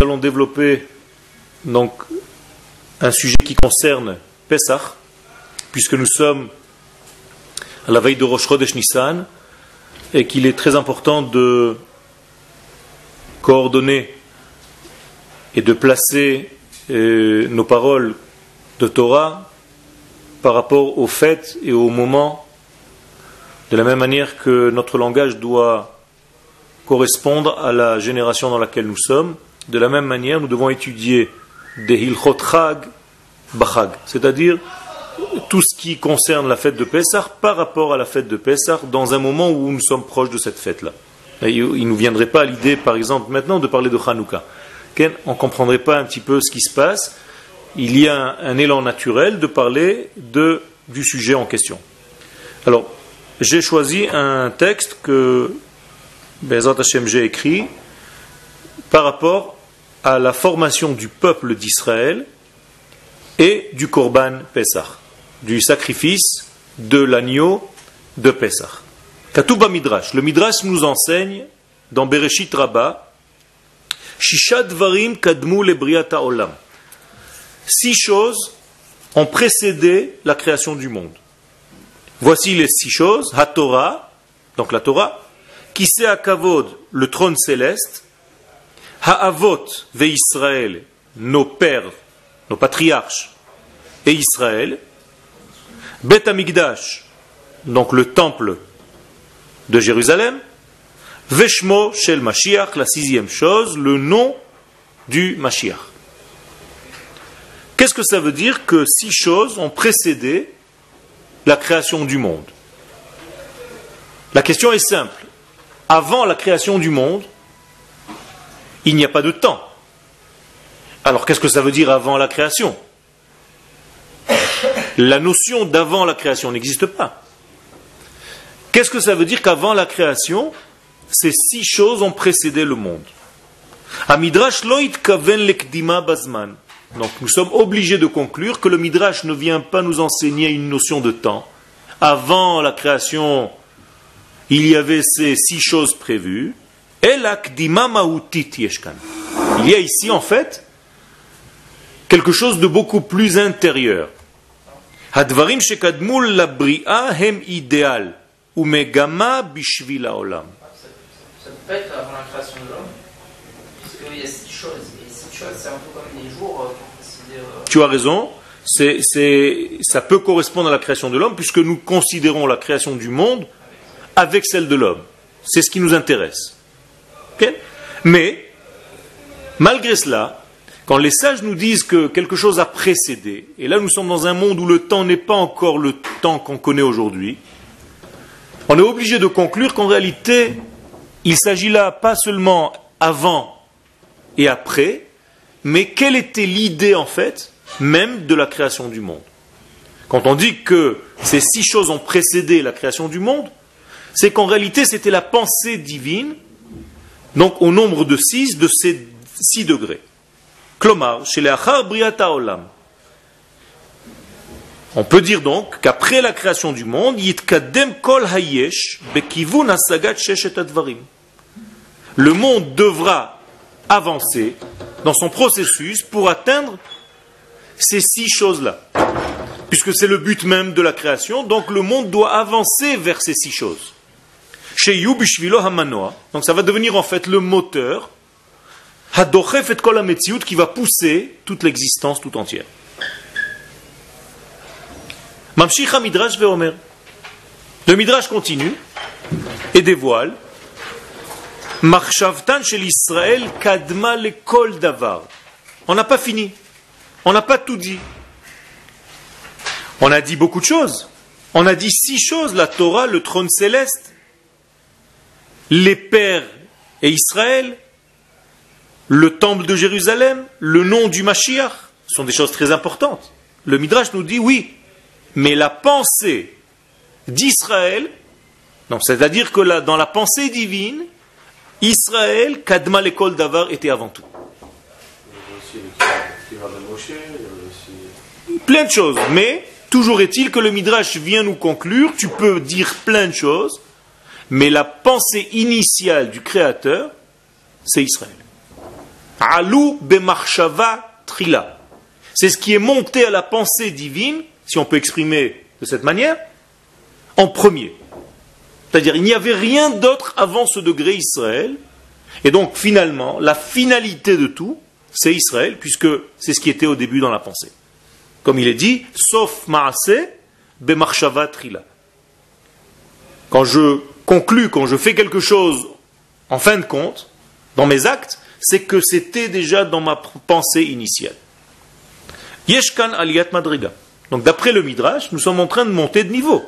nous allons développer donc un sujet qui concerne Pessah, puisque nous sommes à la veille de Rosh Chodesh Nissan, et qu'il est très important de coordonner et de placer euh, nos paroles de Torah par rapport aux fêtes et aux moments, de la même manière que notre langage doit correspondre à la génération dans laquelle nous sommes, de la même manière nous devons étudier des Hilchot Chag Bachag, c'est-à-dire tout ce qui concerne la fête de Pessah par rapport à la fête de Pessah dans un moment où nous sommes proches de cette fête-là. Il ne nous viendrait pas l'idée, par exemple, maintenant de parler de Hanouka. On ne comprendrait pas un petit peu ce qui se passe. Il y a un, élan naturel de parler du sujet en question. Alors, j'ai choisi un texte que Bezat Hashem j'ai écrit par rapport à la formation du peuple d'Israël et du Korban Pesach, du sacrifice de l'agneau de Pesach. Katuba Midrash. Le Midrash nous enseigne dans Bereshit Rabbah Shishad Varim Kadmu Lebriata Olam. Six choses ont précédé la création du monde. Voici les six choses. HaTorah, donc la Torah, à Kavod, le trône céleste, Ha'avot ve Israël, nos pères, nos patriarches, et Israël, Bet Amigdash, donc le temple de Jérusalem, Veshmo Shel Mashiach, la sixième chose, le nom du Mashiach. Qu'est-ce que ça veut dire que six choses ont précédé la création du monde? La question est simple. Avant la création du monde, il n'y a pas de temps. Alors qu'est-ce que ça veut dire avant la création? La notion d'avant la création n'existe pas. Qu'est-ce que ça veut dire qu'avant la création, ces six choses ont précédé le monde? Midrash kaven lekdima. Donc nous sommes obligés de conclure que le Midrash ne vient pas nous enseigner une notion de temps. Avant la création, il y avait ces six choses prévues. Il y a ici en fait quelque chose de beaucoup plus intérieur. C'est un peu comme les jours. Euh, euh, tu as raison. C'est, ça peut correspondre à la création de l'homme, puisque nous considérons la création du monde avec celle de l'homme. C'est ce qui nous intéresse. Mais, malgré cela, quand les sages nous disent que quelque chose a précédé, et là nous sommes dans un monde où le temps n'est pas encore le temps qu'on connaît aujourd'hui, on est obligé de conclure qu'en réalité, il s'agit là pas seulement avant et après, mais quelle était l'idée en fait même de la création du monde. Quand on dit que ces six choses ont précédé la création du monde, c'est qu'en réalité c'était la pensée divine donc au nombre de six de ces six degrés. Olam. On peut dire donc qu'après la création du monde, Yitkadem Kol Hayesh Sheshet Advarim. Le monde devra avancer dans son processus pour atteindre ces six choses-là. Puisque c'est le but même de la création, donc le monde doit avancer vers ces six choses. Chez donc ça va devenir en fait le moteur, qui va pousser toute l'existence tout entière. Mamshicha Midrash Veomer. Le Midrash continue et dévoile Marchavtan chez l'Israël Kadma le Kol Davar. On n'a pas fini. On n'a pas tout dit. On a dit beaucoup de choses. On a dit six choses la Torah, le trône céleste, les pères et Israël, le temple de Jérusalem, le nom du Mashiach, sont des choses très importantes. Le Midrash nous dit oui, mais la pensée d'Israël, c'est-à-dire que dans la pensée divine, Israël, Kadma l'école d'Avar était avant tout. Plein de choses, mais toujours est-il que le Midrash vient nous conclure, tu peux dire plein de choses, mais la pensée initiale du Créateur, c'est Israël. Alou bemarshava trila. C'est ce qui est monté à la pensée divine, si on peut exprimer de cette manière, en premier. C'est-à-dire, il n'y avait rien d'autre avant ce degré Israël. Et donc, finalement, la finalité de tout, c'est Israël, puisque c'est ce qui était au début dans la pensée. Comme il est dit, sauf maase bemarshava trila. Quand je conclus, quand je fais quelque chose en fin de compte, dans mes actes, c'est que c'était déjà dans ma pensée initiale. Yeshkan aliyat madriga. Donc d'après le Midrash, nous sommes en train de monter de niveau.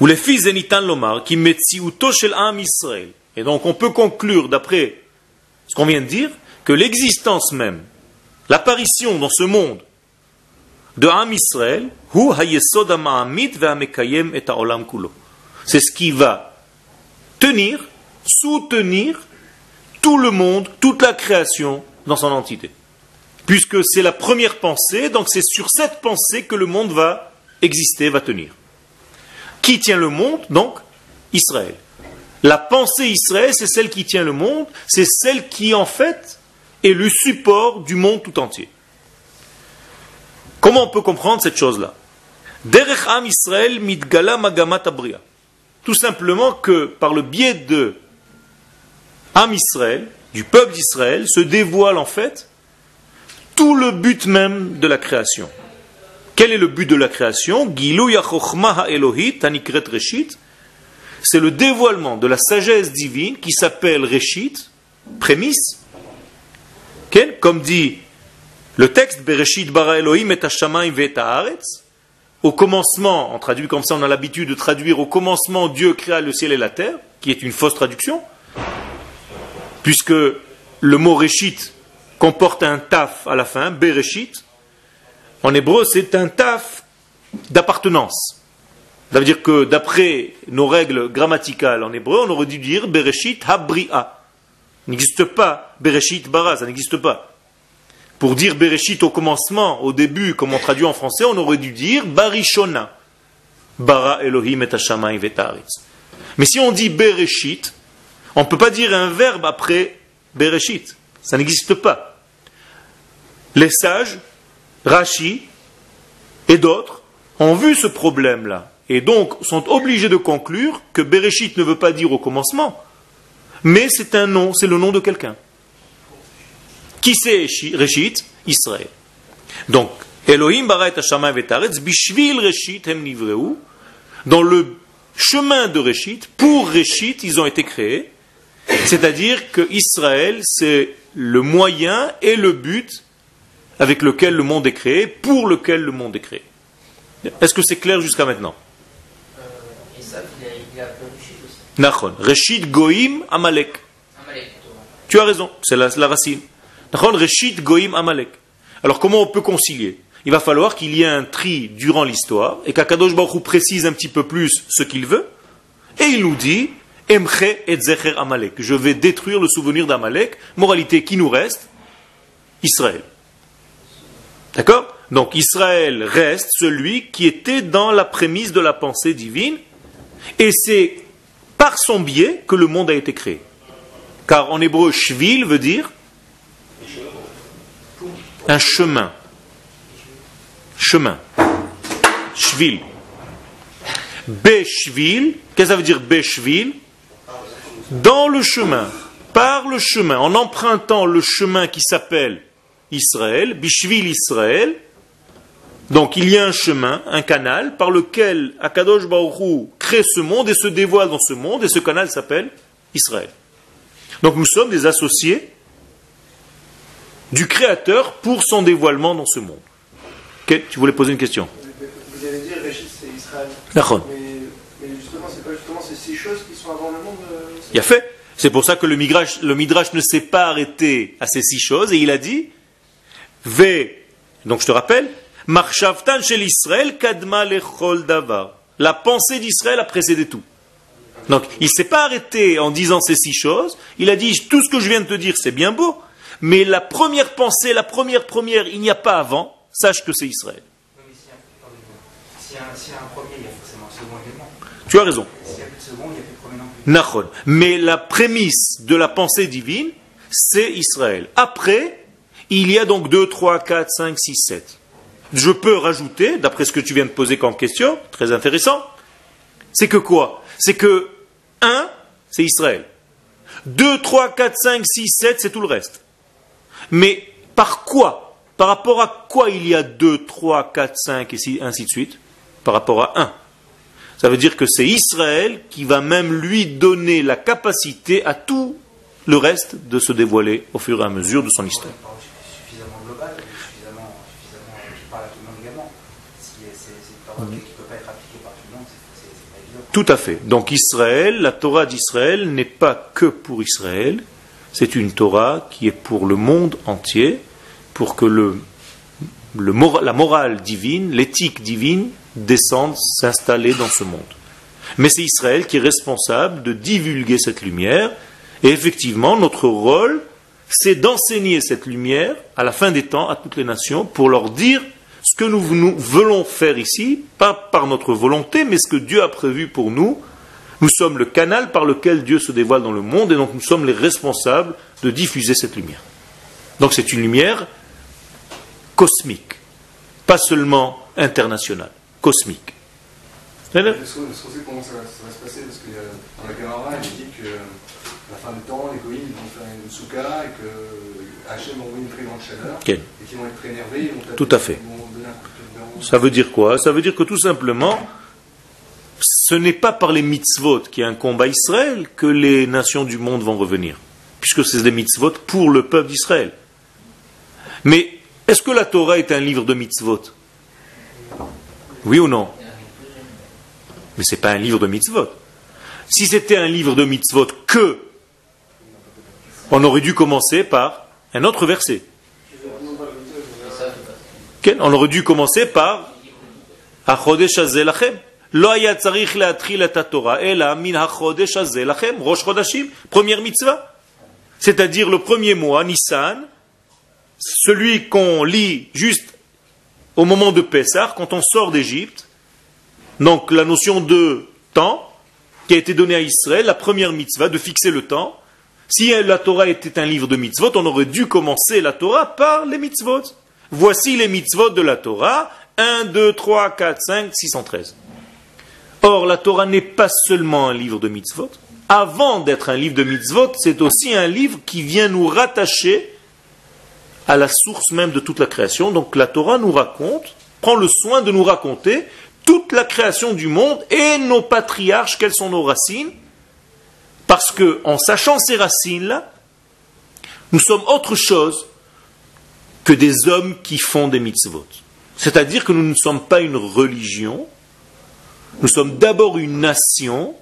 Ou les fils zenitan lomar qui shel am Israël. Et donc on peut conclure d'après ce qu'on vient de dire que l'existence même, l'apparition dans ce monde de Am Israël, c'est ce qui va tenir, soutenir tout le monde, toute la création dans son entité. Puisque c'est la première pensée, donc c'est sur cette pensée que le monde va exister, va tenir. Qui tient le monde Donc Israël. La pensée Israël, c'est celle qui tient le monde, c'est celle qui en fait est le support du monde tout entier. Comment on peut comprendre cette chose-là? Derech Am Israël mitgala magamat Tout simplement que par le biais de Am Israël, du peuple d'Israël, se dévoile en fait tout le but même de la création. Quel est le but de la création? C'est le dévoilement de la sagesse divine qui s'appelle Reshit, prémisse. Comme dit le texte Bereshit bara Elohim et Au commencement, on traduit comme ça, on a l'habitude de traduire au commencement Dieu créa le ciel et la terre, qui est une fausse traduction puisque le mot Réchit comporte un taf à la fin, Bereshit. En hébreu, c'est un taf d'appartenance. Ça veut dire que d'après nos règles grammaticales en hébreu, on aurait dû dire Bereshit Habria. N'existe pas Bereshit Bara, ça n'existe pas. Pour dire Bereshit au commencement, au début, comme on traduit en français, on aurait dû dire Barishona. Bara Elohim et Mais si on dit Bereshit, on ne peut pas dire un verbe après Bereshit. Ça n'existe pas. Les sages, Rashi et d'autres ont vu ce problème-là. Et donc sont obligés de conclure que Bereshit ne veut pas dire au commencement, mais c'est un nom, c'est le nom de quelqu'un. Qui c'est Reshit Israël. Donc, Elohim bara et bishvil Reshit hem nivreu. Dans le chemin de Reshit, pour Reshit, ils ont été créés. C'est-à-dire que Israël, c'est le moyen et le but avec lequel le monde est créé, pour lequel le monde est créé. Est-ce que c'est clair jusqu'à maintenant? Nachon. Reshit Goïm Amalek. Tu as raison, c'est la, racine. Goïm Amalek. Alors comment on peut concilier? Il va falloir qu'il y ait un tri durant l'histoire et qu'Akadosh Baruch précise un petit peu plus ce qu'il veut. Et il nous dit Emche et Zecher Amalek. Je vais détruire le souvenir d'Amalek. Moralité qui nous reste Israël. D'accord? Donc Israël reste celui qui était dans la prémisse de la pensée divine. Et c'est par son biais que le monde a été créé. Car en hébreu, shvil veut dire un chemin. Chemin. Shvil. Beshvil. Qu'est-ce que ça veut dire Beshvil dans le chemin, par le chemin, en empruntant le chemin qui s'appelle Israël, Bishvil Israël, donc il y a un chemin, un canal, par lequel Akadosh Baruch crée ce monde et se dévoile dans ce monde, et ce canal s'appelle Israël. Donc nous sommes des associés du Créateur pour son dévoilement dans ce monde. tu voulais poser une question Vous allez dire, Réchit, c'est Israël. Mais, justement, c'est pas justement ces six choses qui sont avant le monde euh, il a fait. C'est pour ça que le Midrash, le Midrash ne s'est pas arrêté à ces six choses et il a dit Ve, donc je te rappelle, Marshavtan shel Israël kadma lechol davar. La pensée d'Israël a précédé tout. Donc il ne s'est pas arrêté en disant ces six choses, il a dit tout ce que je viens de te dire c'est bien beau, mais la première pensée, la première première, il n'y a pas avant, sache que c'est Israël. Tu as raison. Mais la prémisse de la pensée divine, c'est Israël. Après, il y a donc 2, 3, 4, 5, 6, 7. Je peux rajouter, d'après ce que tu viens de poser comme question, très intéressant, c'est que quoi? C'est que 1, c'est Israël. 2, 3, 4, 5, 6, 7, c'est tout le reste. Mais par quoi Par rapport à quoi il y a 2, 3, 4, 5 et ainsi de suite Par rapport à 1. Ça veut dire que c'est Israël qui va même lui donner la capacité à tout le reste de se dévoiler au fur et à mesure de son histoire. Tout à fait. Donc Israël, la Torah d'Israël n'est pas que pour Israël, c'est une Torah qui est pour le monde entier, pour que la morale divine, l'éthique divine descende, s'installer dans ce monde. Mais c'est Israël qui est responsable de divulguer cette lumière, et effectivement, notre rôle, c'est d'enseigner cette lumière à la fin des temps à toutes les nations pour leur dire ce que nous, voulons faire ici, pas par notre volonté, mais ce que Dieu a prévu pour nous. Nous sommes le canal par lequel Dieu se dévoile dans le monde et donc nous sommes les responsables de diffuser cette lumière. Donc c'est une lumière cosmique, pas seulement internationale, cosmique. Qu'on sait comment ça va, se passer? Parce que euh, dans la Gemara, il dit que à la fin du temps, les Goïms vont faire une souka et que Hachem envoie une très grande chaleur et qu'ils vont être très énervés. Tout à fait. Ça veut dire quoi? Ça veut dire que tout simplement, ce n'est pas par les mitzvot qui est un combat Israël que les nations du monde vont revenir, puisque c'est des mitzvot pour le peuple d'Israël. Mais est-ce que la Torah est un livre de mitzvot? Oui ou non? Mais ce n'est pas un livre de mitzvot. Si c'était un livre de mitzvot que, on aurait dû commencer par un autre verset. On aurait dû commencer par Achodesh. Lo היה צריך להתחיל את התורה, אלא מן החודש הזה לכם, ראש première mitzvah. C'est-à-dire le premier mois, Nissan, celui qu'on lit juste au moment de Pessah, quand on sort d'Égypte. Donc la notion de temps qui a été donnée à Israël, la première mitzvah, de fixer le temps. Si la Torah était un livre de mitzvot, on aurait dû commencer la Torah par les mitzvot. Voici les mitzvot de la Torah. 1, 2, 3, 4, 5, 613. Or, la Torah n'est pas seulement un livre de mitzvot. Avant d'être un livre de mitzvot, c'est aussi un livre qui vient nous rattacher à la source même de toute la création. Donc la Torah nous raconte, prend le soin de nous raconter toute la création du monde et nos patriarches, quelles sont nos racines. Parce que, en sachant ces racines-là, nous sommes autre chose que des hommes qui font des mitzvot. C'est-à-dire que nous ne sommes pas une religion, nous sommes d'abord une nation,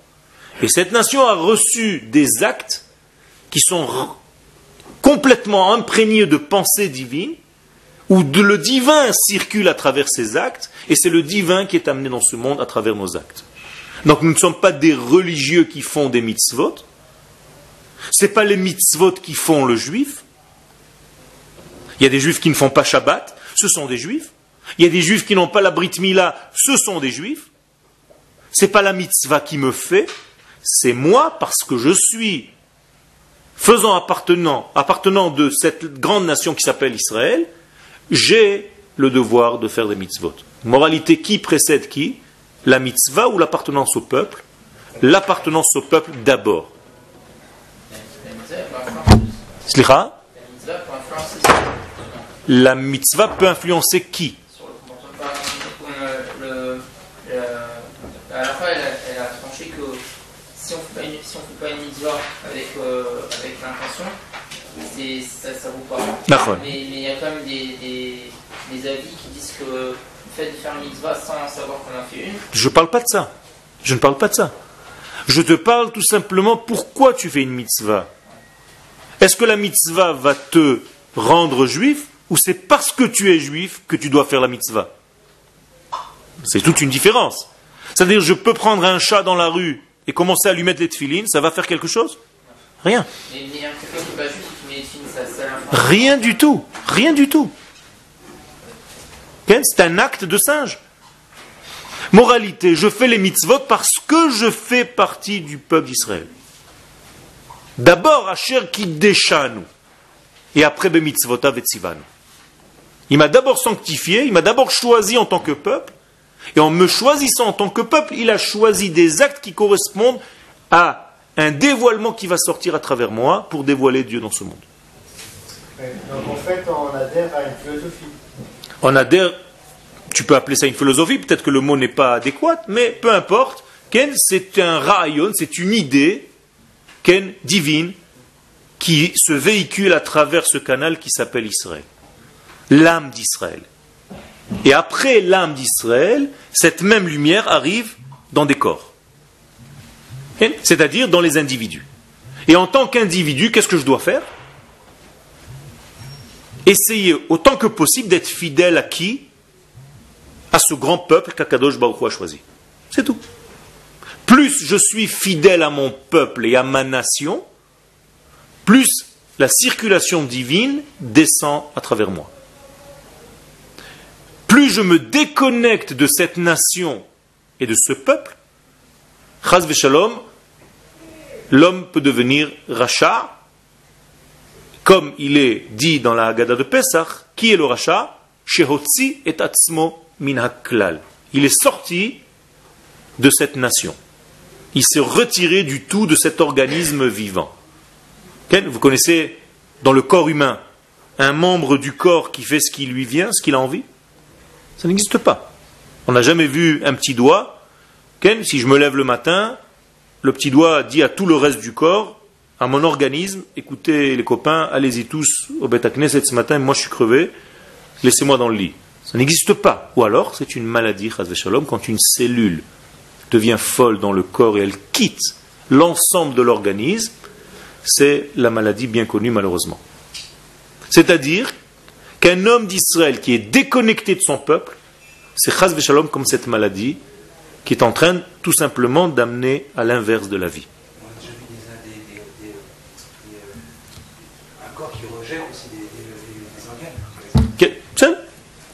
et cette nation a reçu des actes qui sont complètement imprégnés de pensées divines, où le divin circule à travers ces actes, et c'est le divin qui est amené dans ce monde à travers nos actes. Donc nous ne sommes pas des religieux qui font des mitzvot, ce n'est pas les mitzvot qui font le juif, il y a des juifs qui ne font pas Shabbat, ce sont des juifs. Il y a des juifs qui n'ont pas la Brit Mila, ce sont des juifs. Ce n'est pas la mitzvah qui me fait, c'est moi parce que je suis faisant appartenant, appartenant de cette grande nation qui s'appelle Israël, j'ai le devoir de faire des mitzvot. Moralité, qui précède qui? La mitzvah ou l'appartenance au peuple? L'appartenance au peuple d'abord. La mitzvah peut influencer qui À la fin, elle a, tranché que si on ne fait, pas une mitzvah avec, euh, avec l'intention, ça ne vaut pas. Mais, il y a quand même des, des, avis qui disent que le fait de faire une mitzvah sans savoir qu'on en fait une. Je ne parle pas de ça. Je ne parle pas de ça. Je te parle tout simplement pourquoi tu fais une mitzvah. Est-ce que la mitzvah va te rendre juif ou c'est parce que tu es juif que tu dois faire la mitzvah? C'est toute une différence. C'est-à-dire, je peux prendre un chat dans la rue et commencer à lui mettre les tefilines, ça va faire quelque chose? Rien. Rien du tout. Rien du tout. C'est un acte de singe. Moralité, je fais les mitzvot parce que je fais partie du peuple d'Israël. D'abord, Asher qui nous. et après Tzivan. Il m'a d'abord sanctifié, il m'a d'abord choisi en tant que peuple, et en me choisissant en tant que peuple, il a choisi des actes qui correspondent à un dévoilement qui va sortir à travers moi pour dévoiler Dieu dans ce monde. Donc en fait, on adhère à une philosophie. On adhère, tu peux appeler ça une philosophie, peut-être que le mot n'est pas adéquat, mais peu importe. Ken, c'est un rayon, c'est une idée, Ken, divine, qui se véhicule à travers ce canal qui s'appelle Israël. L'âme d'Israël. Et après l'âme d'Israël, cette même lumière arrive dans des corps. C'est-à-dire dans les individus. Et en tant qu'individu, qu'est-ce que je dois faire? Essayer autant que possible d'être fidèle à qui? À ce grand peuple qu'Akadosh Baruch a choisi. C'est tout. Plus je suis fidèle à mon peuple et à ma nation, plus la circulation divine descend à travers moi. Plus je me déconnecte de cette nation et de ce peuple, Chaz l'homme peut devenir rachat, comme il est dit dans la Haggadah de Pesach, qui est le rachat Shehotzi et Atzmo min Il est sorti de cette nation. Il s'est retiré du tout de cet organisme vivant. Vous connaissez dans le corps humain un membre du corps qui fait ce qui lui vient, ce qu'il a envie? Ça n'existe pas. On n'a jamais vu un petit doigt. Si je me lève le matin, le petit doigt dit à tout le reste du corps, à mon organisme, écoutez les copains, allez-y tous au Beta Knesset ce matin, moi je suis crevé, laissez-moi dans le lit. Ça n'existe pas. Ou alors, c'est une maladie, Shalom, quand une cellule devient folle dans le corps et elle quitte l'ensemble de l'organisme, c'est la maladie bien connue malheureusement. C'est-à-dire qu'un homme d'Israël qui est déconnecté de son peuple, c'est Chaz Shalom comme cette maladie qui est en train tout simplement d'amener à l'inverse de la vie.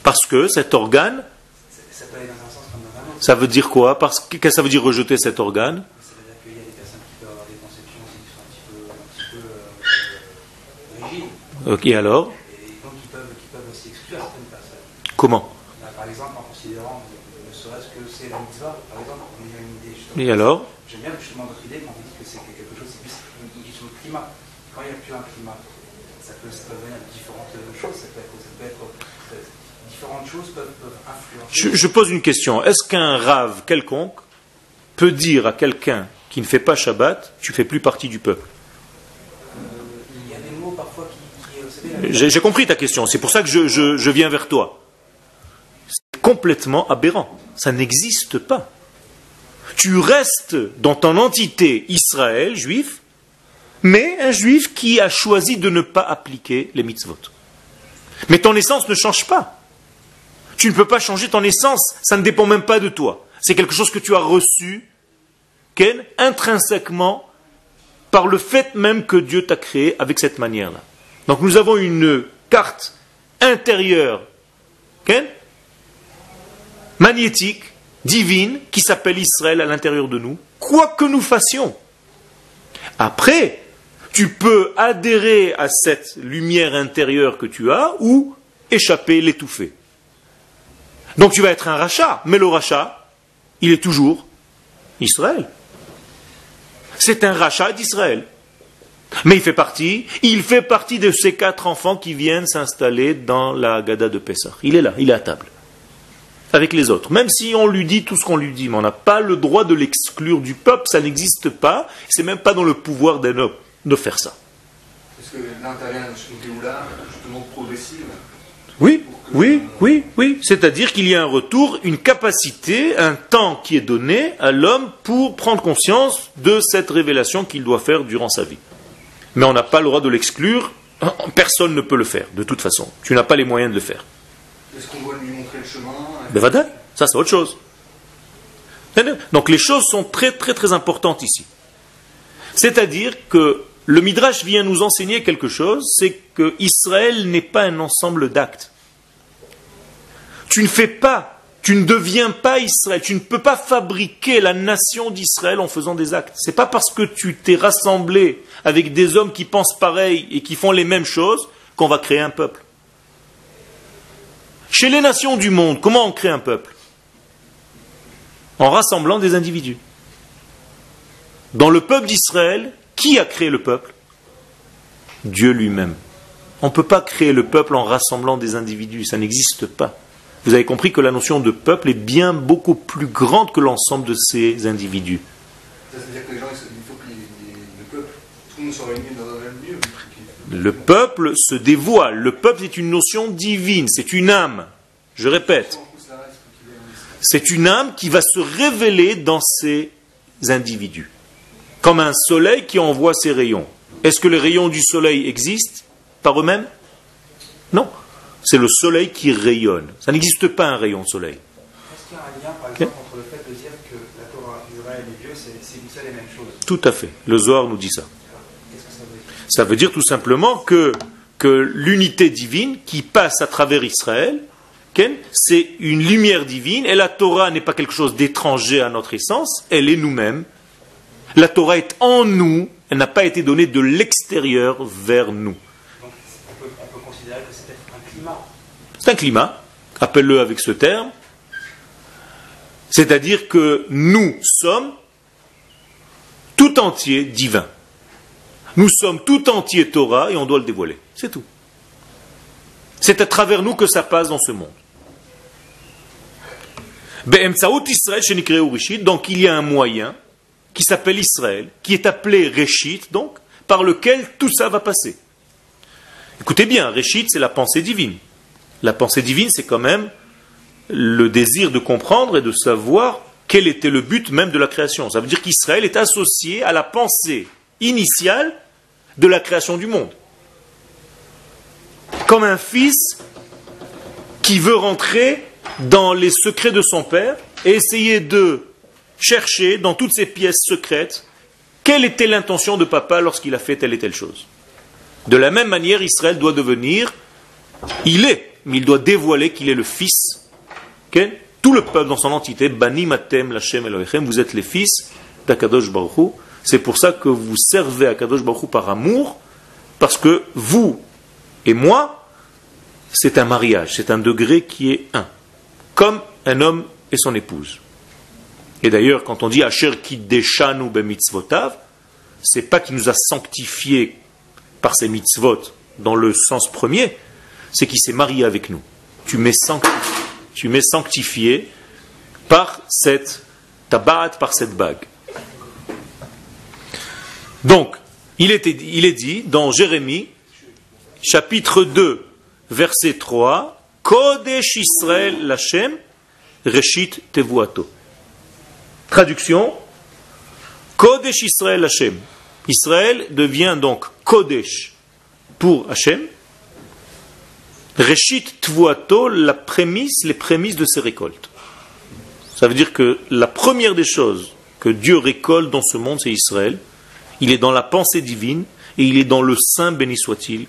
Parce que cet organe, ça veut dire quoi? Parce que, Qu'est-ce que ça veut dire rejeter cet organe? Ça veut dire. Ok, alors? Et donc ils peuvent, ils peuvent aussi exclure certaines personnes. Comment bah, Par exemple, en considérant ne serait-ce que c'est la mitzvah, par exemple, on a une idée justement. Et alors J'aime bien justement votre idée quand vous dites que c'est quelque chose, c'est plus une question de climat. Quand il n'y a plus un climat, ça peut, ça peut venir de différentes choses, ça peut être, ça peut être différentes choses peuvent, peuvent influencer. Je, je, pose une question. Est-ce qu'un rave quelconque peut dire à quelqu'un qui ne fait pas Shabbat, tu fais plus partie du peuple? Euh, Il y a des mots parfois qui. qui J'ai compris ta question. C'est pour ça que je, je, je viens vers toi. Complètement aberrant. Ça n'existe pas. Tu restes dans ton entité Israël, juif, mais un juif qui a choisi de ne pas appliquer les mitzvot. Mais ton essence ne change pas. Tu ne peux pas changer ton essence, ça ne dépend même pas de toi. C'est quelque chose que tu as reçu, Ken, intrinsèquement, par le fait même que Dieu t'a créé avec cette manière-là. Donc nous avons une carte intérieure, Ken, magnétique, divine, qui s'appelle Israël à l'intérieur de nous, quoi que nous fassions. Après, tu peux adhérer à cette lumière intérieure que tu as ou échapper, l'étouffer. Donc tu vas être un rachat, mais le rachat, il est toujours Israël. C'est un rachat d'Israël. Mais il fait partie, il fait partie de ces quatre enfants qui viennent s'installer dans la Gada de Pessah. Il est là, il est à table. Avec les autres. Même si on lui dit tout ce qu'on lui dit, mais on n'a pas le droit de l'exclure du peuple, ça n'existe pas. C'est même pas dans le pouvoir d'un homme de faire ça. Est-ce que l'intérieur justement progressive Oui, oui, oui, oui. C'est-à-dire qu'il y a un retour, une capacité, un temps qui est donné à l'homme pour prendre conscience de cette révélation qu'il doit faire durant sa vie. Mais on n'a pas le droit de l'exclure. Personne ne peut le faire, de toute façon. Tu n'as pas les moyens de le faire. Est-ce qu'on doit lui montrer le chemin ben, ça c'est autre chose. Donc les choses sont très très très importantes ici. C'est-à-dire que le Midrash vient nous enseigner quelque chose, c'est que Israël n'est pas un ensemble d'actes. Tu ne fais pas, tu ne deviens pas Israël, tu ne peux pas fabriquer la nation d'Israël en faisant des actes. C'est pas parce que tu t'es rassemblé avec des hommes qui pensent pareil et qui font les mêmes choses qu'on va créer un peuple. Chez les nations du monde, comment on crée un peuple? En rassemblant des individus. Dans le peuple d'Israël, qui a créé le peuple? Dieu lui-même. On ne peut pas créer le peuple en rassemblant des individus, ça n'existe pas. Vous avez compris que la notion de peuple est bien beaucoup plus grande que l'ensemble de ces individus. Le peuple se dévoile. Le peuple est une notion divine, c'est une âme. Je répète. C'est une âme qui va se révéler dans ces individus. Comme un soleil qui envoie ses rayons. Est-ce que les rayons du soleil existent par eux-mêmes? Non. C'est le soleil qui rayonne. Ça n'existe pas un rayon de soleil. Est-ce qu'il y a un lien, par exemple, entre le fait de dire que la Torah, Israël et Dieu, c'est une seule et même chose? Tout à fait. Le Zohar nous dit ça. Que ça veut dire tout simplement que, que l'unité divine qui passe à travers Israël, c'est une lumière divine, et la Torah n'est pas quelque chose d'étranger à notre essence, elle est nous-mêmes. La Torah est en nous, elle n'a pas été donnée de l'extérieur vers nous. C'est un climat, appelle-le avec ce terme. C'est-à-dire que nous sommes tout entier divin. Nous sommes tout entier Torah et on doit le dévoiler. C'est tout. C'est à travers nous que ça passe dans ce monde. Donc il y a un moyen qui s'appelle Israël, qui est appelé Réchit, donc, par lequel tout ça va passer. Écoutez bien, Réchit, c'est la pensée divine. La pensée divine, c'est quand même le désir de comprendre et de savoir quel était le but même de la création. Ça veut dire qu'Israël est associé à la pensée initiale de la création du monde. Comme un fils qui veut rentrer dans les secrets de son père et essayer de chercher dans toutes ces pièces secrètes quelle était l'intention de papa lorsqu'il a fait telle et telle chose. De la même manière, Israël doit devenir, il est mais il doit dévoiler qu'il est le fils. Tout le peuple dans son entité, Bani Matem Lachem Elohechem, vous êtes les fils d'Akadosh Baruch C'est pour ça que vous servez Akadosh Baruch par amour, parce que vous et moi, c'est un mariage, c'est un degré qui est un. Comme un homme et son épouse. Et d'ailleurs, quand on dit Asher Kiddeshanu Bemitzvotav, c'est pas qu'il nous a sanctifiés par ses mitzvot dans le sens premier, c'est qu'il s'est marié avec nous. Tu m'es sanctifié, tu m'es sanctifié par cette tabat, par cette bague. Donc, il, est dit dans Jérémie, chapitre 2, verset 3, Kodesh Israël Lachem, Reshit Tevuato. Traduction, Kodesh Israël Lachem. Israël devient donc Kodesh pour Hachem, Reshit Tvuato, la prémisse, les prémices de ses récoltes. Ça veut dire que la première des choses que Dieu récolte dans ce monde, c'est Israël. Il est dans la pensée divine et il est dans le sein, béni soit-il,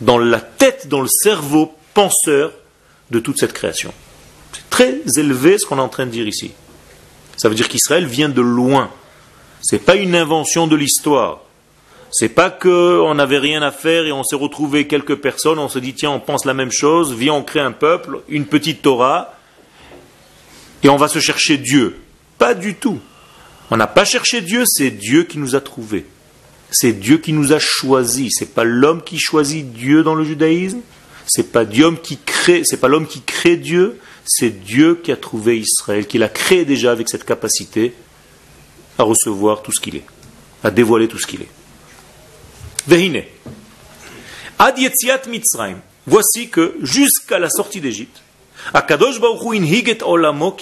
dans la tête, dans le cerveau penseur de toute cette création. C'est très élevé ce qu'on est en train de dire ici. Ça veut dire qu'Israël vient de loin. Ce n'est pas une invention de l'histoire. C'est pas qu'on n'avait rien à faire et on s'est retrouvé quelques personnes, on se dit tiens, on pense la même chose, viens, on crée un peuple, une petite Torah, et on va se chercher Dieu. Pas du tout. On n'a pas cherché Dieu, c'est Dieu qui nous a trouvés. C'est Dieu qui nous a choisis. C'est pas l'homme qui choisit Dieu dans le judaïsme. C'est pas qui crée, c'est pas l'homme qui crée Dieu. C'est Dieu qui a trouvé Israël, qui l'a créé déjà avec cette capacité à recevoir tout ce qu'il est, à dévoiler tout ce qu'il est. Ad Mitzrayim. Voici que jusqu'à la sortie d'Égypte, Akadosh Baruch inhiget olamo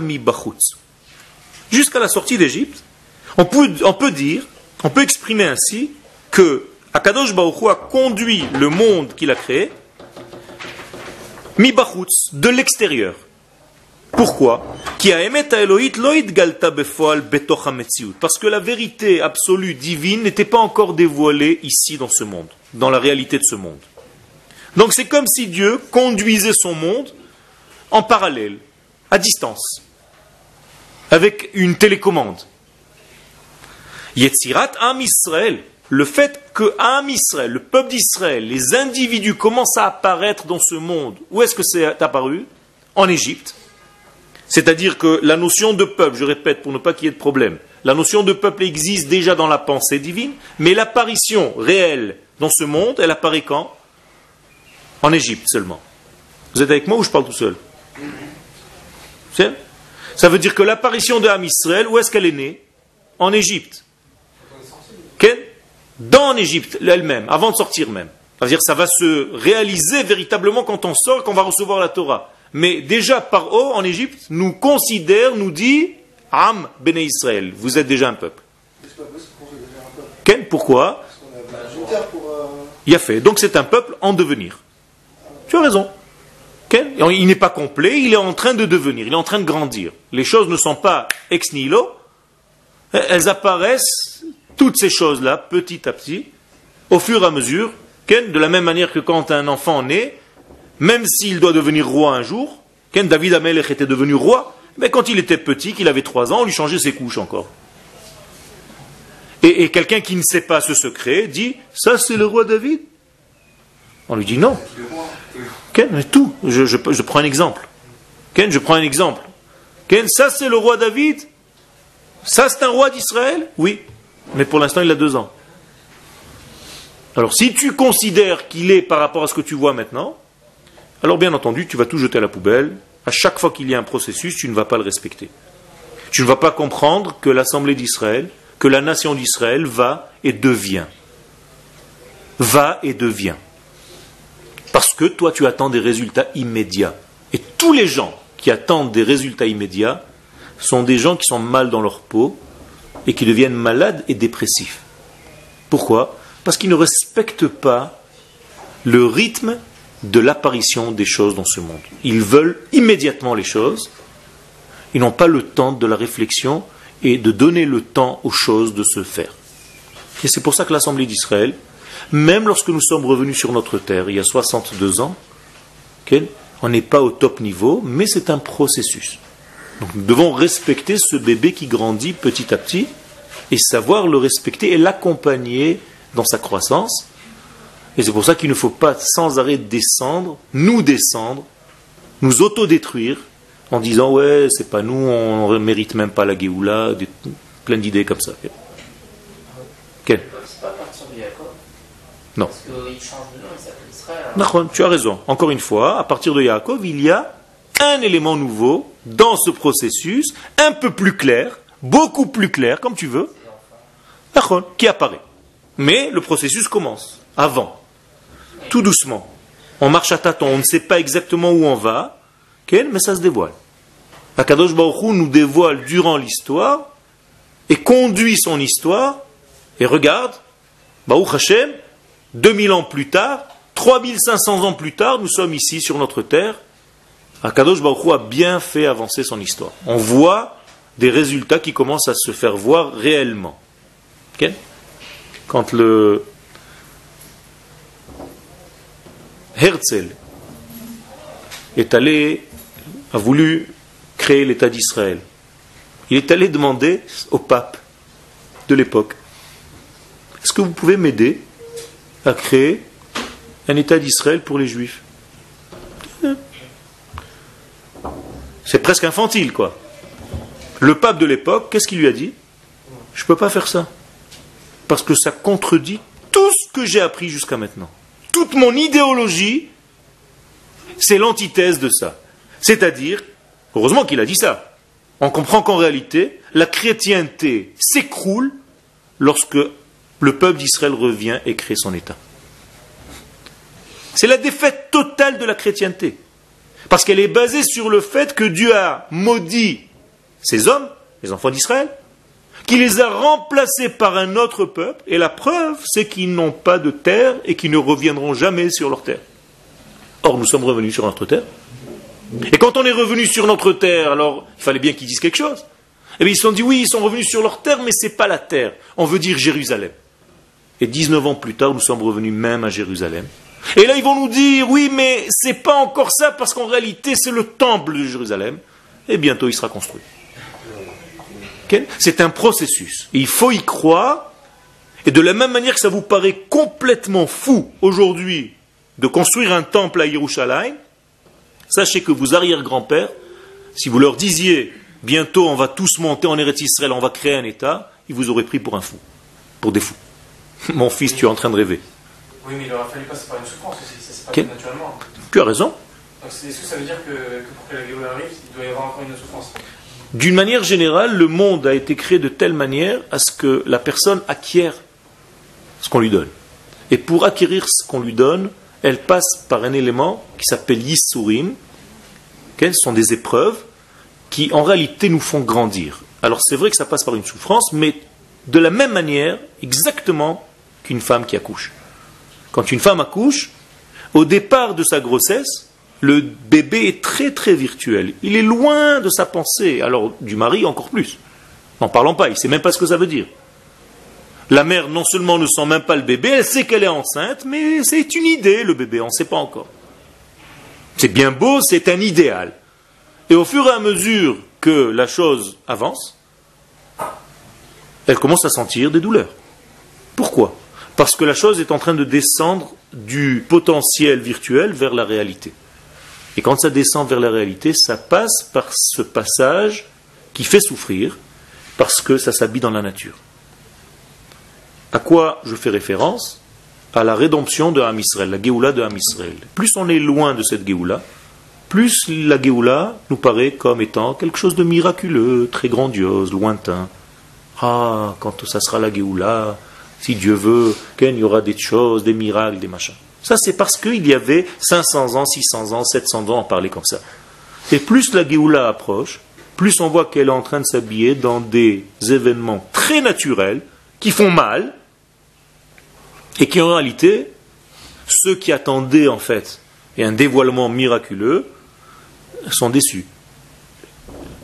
mi bachutz. Jusqu'à la sortie d'Égypte, on peut, dire, on peut exprimer ainsi que Akadosh Baruch a conduit le monde qu'il a créé mi bachutz, de l'extérieur. Pourquoi? Parce que la vérité absolue divine n'était pas encore dévoilée ici dans ce monde, dans la réalité de ce monde. Donc c'est comme si Dieu conduisait son monde en parallèle, à distance, avec une télécommande. Yetzirat Am Israël, le fait que Am Israël, le peuple d'Israël, les individus commencent à apparaître dans ce monde, où est-ce que c'est apparu? En Égypte. C'est-à-dire que la notion de peuple, je répète pour ne pas qu'il y ait de problème, la notion de peuple existe déjà dans la pensée divine, mais l'apparition réelle dans ce monde, elle apparaît quand? En Égypte seulement. Vous êtes avec moi ou je parle tout seul? Ça veut dire que l'apparition de Ham Israël, où est-ce qu'elle est née? En Égypte. Dans l'Égypte elle-même, avant de sortir même. C'est-à-dire ça va se réaliser véritablement quand on sort, qu'on va recevoir la Torah. Mais déjà par haut, en Égypte, nous considère, nous dit Am Bene Israël, vous êtes déjà un peuple. Ken, pourquoi? Il a fait. Donc c'est un peuple en devenir. Tu as raison. Il n'est pas complet, il est en train de devenir, il est en train de grandir. Les choses ne sont pas ex nihilo, elles apparaissent, toutes ces choses-là, petit à petit, au fur et à mesure, de la même manière que quand un enfant naît, même s'il doit devenir roi un jour, David Amelech était devenu roi, mais quand il était petit, qu'il avait trois ans, on lui changeait ses couches encore. Et, quelqu'un qui ne sait pas ce secret dit Ça, c'est le roi David? On lui dit non. Ken, tout. Je, prends un exemple. Ken, je prends un exemple. Ken, ça, c'est le roi David Ça, c'est un roi d'Israël? Oui. Mais pour l'instant, il a deux ans. Alors, si tu considères qu'il est par rapport à ce que tu vois maintenant, alors bien entendu, tu vas tout jeter à la poubelle. À chaque fois qu'il y a un processus, tu ne vas pas le respecter. Tu ne vas pas comprendre que l'Assemblée d'Israël, que la nation d'Israël va et devient. Va et devient. Parce que toi, tu attends des résultats immédiats. Et tous les gens qui attendent des résultats immédiats sont des gens qui sont mal dans leur peau et qui deviennent malades et dépressifs. Pourquoi? Parce qu'ils ne respectent pas le rythme de l'apparition des choses dans ce monde. Ils veulent immédiatement les choses, ils n'ont pas le temps de la réflexion et de donner le temps aux choses de se faire. Et c'est pour ça que l'Assemblée d'Israël, même lorsque nous sommes revenus sur notre terre il y a 62 ans, on n'est pas au top niveau, mais c'est un processus. Donc nous devons respecter ce bébé qui grandit petit à petit et savoir le respecter et l'accompagner dans sa croissance et c'est pour ça qu'il ne faut pas sans arrêt descendre, nous descendre, nous autodétruire en disant ouais, c'est pas nous, on ne mérite même pas la Géoula, plein d'idées comme ça C'est pas à partir de Yaakov Non. Parce qu'il change de nom, il s'appelle Israël. Tu as raison. Encore une fois, à partir de Yaakov, il y a un élément nouveau dans ce processus, un peu plus clair, beaucoup plus clair, comme tu veux, qui apparaît. Mais le processus commence avant tout doucement. On marche à tâtons, on ne sait pas exactement où on va, mais ça se dévoile. Akadosh Baruch nous dévoile durant l'histoire et conduit son histoire et regarde, Baruch Hashem, 2000 ans plus tard, 3500 ans plus tard, nous sommes ici sur notre terre. Akadosh Baruch a bien fait avancer son histoire. On voit des résultats qui commencent à se faire voir réellement. Quand le Herzl est allé, a voulu créer l'État d'Israël. Il est allé demander au pape de l'époque, est-ce que vous pouvez m'aider à créer un État d'Israël pour les Juifs C'est presque infantile, quoi. Le pape de l'époque, qu'est-ce qu'il lui a dit? Je ne peux pas faire ça. Parce que ça contredit tout ce que j'ai appris jusqu'à maintenant toute mon idéologie, c'est l'antithèse de ça. C'est-à-dire, heureusement qu'il a dit ça, on comprend qu'en réalité, la chrétienté s'écroule lorsque le peuple d'Israël revient et crée son État. C'est la défaite totale de la chrétienté. Parce qu'elle est basée sur le fait que Dieu a maudit ces hommes, les enfants d'Israël, qui les a remplacés par un autre peuple, et la preuve, c'est qu'ils n'ont pas de terre et qu'ils ne reviendront jamais sur leur terre. Or, nous sommes revenus sur notre terre. Et quand on est revenu sur notre terre, alors il fallait bien qu'ils disent quelque chose. Et bien ils se sont dit, oui, ils sont revenus sur leur terre, mais ce n'est pas la terre. On veut dire Jérusalem. Et 19 ans plus tard, nous sommes revenus même à Jérusalem. Et là, ils vont nous dire, oui, mais c'est pas encore ça, parce qu'en réalité, c'est le temple de Jérusalem. Et bientôt, il sera construit. C'est un processus. il faut y croire Et de la même manière que ça vous paraît complètement fou aujourd'hui de construire un temple à Yerushalayim, sachez que vos arrière-grands-pères, si vous leur disiez bientôt on va tous monter en Eretz Israël, on va créer un État, ils vous auraient pris pour un fou, pour des fous. Mon fils, tu es en train de rêver. Oui, mais il aurait fallu passer par une souffrance aussi, pas naturellement. Tu as raison. Est-ce que ça veut dire que, pour que la Géoula arrive, il doit y avoir encore une souffrance? D'une manière générale, le monde a été créé de telle manière à ce que la personne acquiert ce qu'on lui donne. Et pour acquérir ce qu'on lui donne, elle passe par un élément qui s'appelle Yisurim, quelles sont des épreuves qui en réalité nous font grandir. Alors c'est vrai que ça passe par une souffrance, mais de la même manière, exactement qu'une femme qui accouche. Quand une femme accouche, au départ de sa grossesse, le bébé est très très virtuel. Il est loin de sa pensée, alors du mari encore plus. N'en parlons pas, il ne sait même pas ce que ça veut dire. La mère non seulement ne sent même pas le bébé, elle sait qu'elle est enceinte, mais c'est une idée le bébé, on ne sait pas encore. C'est bien beau, c'est un idéal. Et au fur et à mesure que la chose avance, elle commence à sentir des douleurs. Pourquoi? Parce que la chose est en train de descendre du potentiel virtuel vers la réalité. Et quand ça descend vers la réalité, ça passe par ce passage qui fait souffrir, parce que ça s'habille dans la nature. À quoi je fais référence? À la rédemption de Ham Israël, la Géoula de Ham Israël. Plus on est loin de cette Géoula, plus la Géoula nous paraît comme étant quelque chose de miraculeux, très grandiose, lointain. Ah, quand ça sera la Géoula, si Dieu veut, qu'il y aura des choses, des miracles, des machins. Ça, c'est parce qu'il y avait 500 ans, 600 ans, 700 ans à parler comme ça. Et plus la Géoula approche, plus on voit qu'elle est en train de s'habiller dans des événements très naturels qui font mal et qui en réalité, ceux qui attendaient en fait un dévoilement miraculeux sont déçus.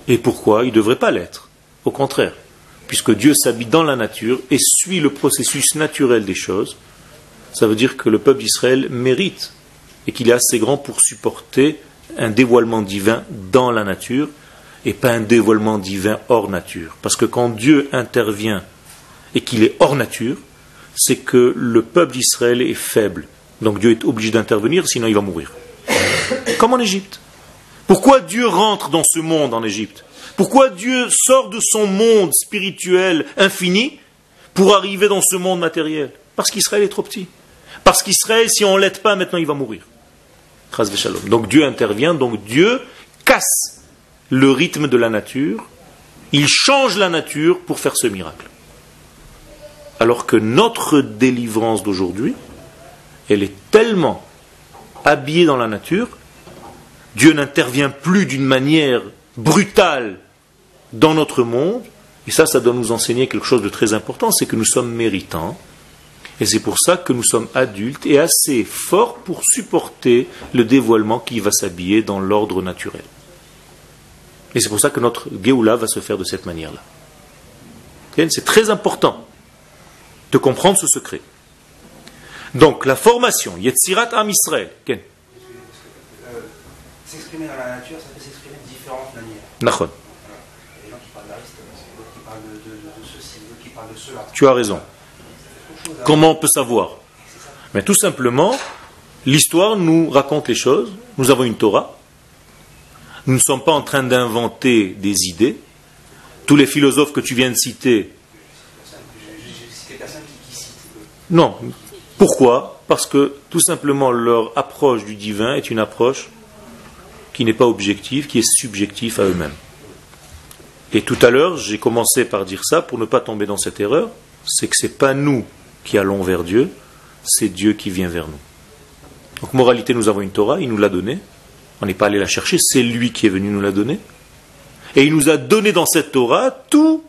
Et pourquoi? Ils ne devraient pas l'être. Au contraire puisque Dieu s'habille dans la nature et suit le processus naturel des choses, ça veut dire que le peuple d'Israël mérite et qu'il est assez grand pour supporter un dévoilement divin dans la nature et pas un dévoilement divin hors nature. Parce que quand Dieu intervient et qu'il est hors nature, c'est que le peuple d'Israël est faible. Donc Dieu est obligé d'intervenir, sinon il va mourir. Comme en Égypte. Pourquoi Dieu rentre dans ce monde en Égypte? Pourquoi Dieu sort de son monde spirituel infini pour arriver dans ce monde matériel? Parce qu'Israël est trop petit. Parce qu'Israël, si on ne l'aide pas, maintenant il va mourir. Donc Dieu intervient, donc Dieu casse le rythme de la nature, il change la nature pour faire ce miracle. Alors que notre délivrance d'aujourd'hui, elle est tellement habillée dans la nature, Dieu n'intervient plus d'une manière brutale dans notre monde, et ça, ça doit nous enseigner quelque chose de très important, c'est que nous sommes méritants, et c'est pour ça que nous sommes adultes et assez forts pour supporter le dévoilement qui va s'habiller dans l'ordre naturel. Et c'est pour ça que notre Géoula va se faire de cette manière-là. C'est très important de comprendre ce secret. Donc, la formation, Yetzirat Am Israël. Euh, s'exprimer dans la nature, ça Tu as raison. Comment on peut savoir? Mais tout simplement, l'histoire nous raconte les choses. Nous avons une Torah. Nous ne sommes pas en train d'inventer des idées. Tous les philosophes que tu viens de citer. Non. Pourquoi? Parce que tout simplement leur approche du divin est une approche qui n'est pas objective, qui est subjective à eux-mêmes. Et tout à l'heure, j'ai commencé par dire ça pour ne pas tomber dans cette erreur, c'est que ce n'est pas nous qui allons vers Dieu, c'est Dieu qui vient vers nous. Donc moralité, nous avons une Torah, il nous l'a donnée, on n'est pas allé la chercher, c'est lui qui est venu nous la donner. Et il nous a donné dans cette Torah toutes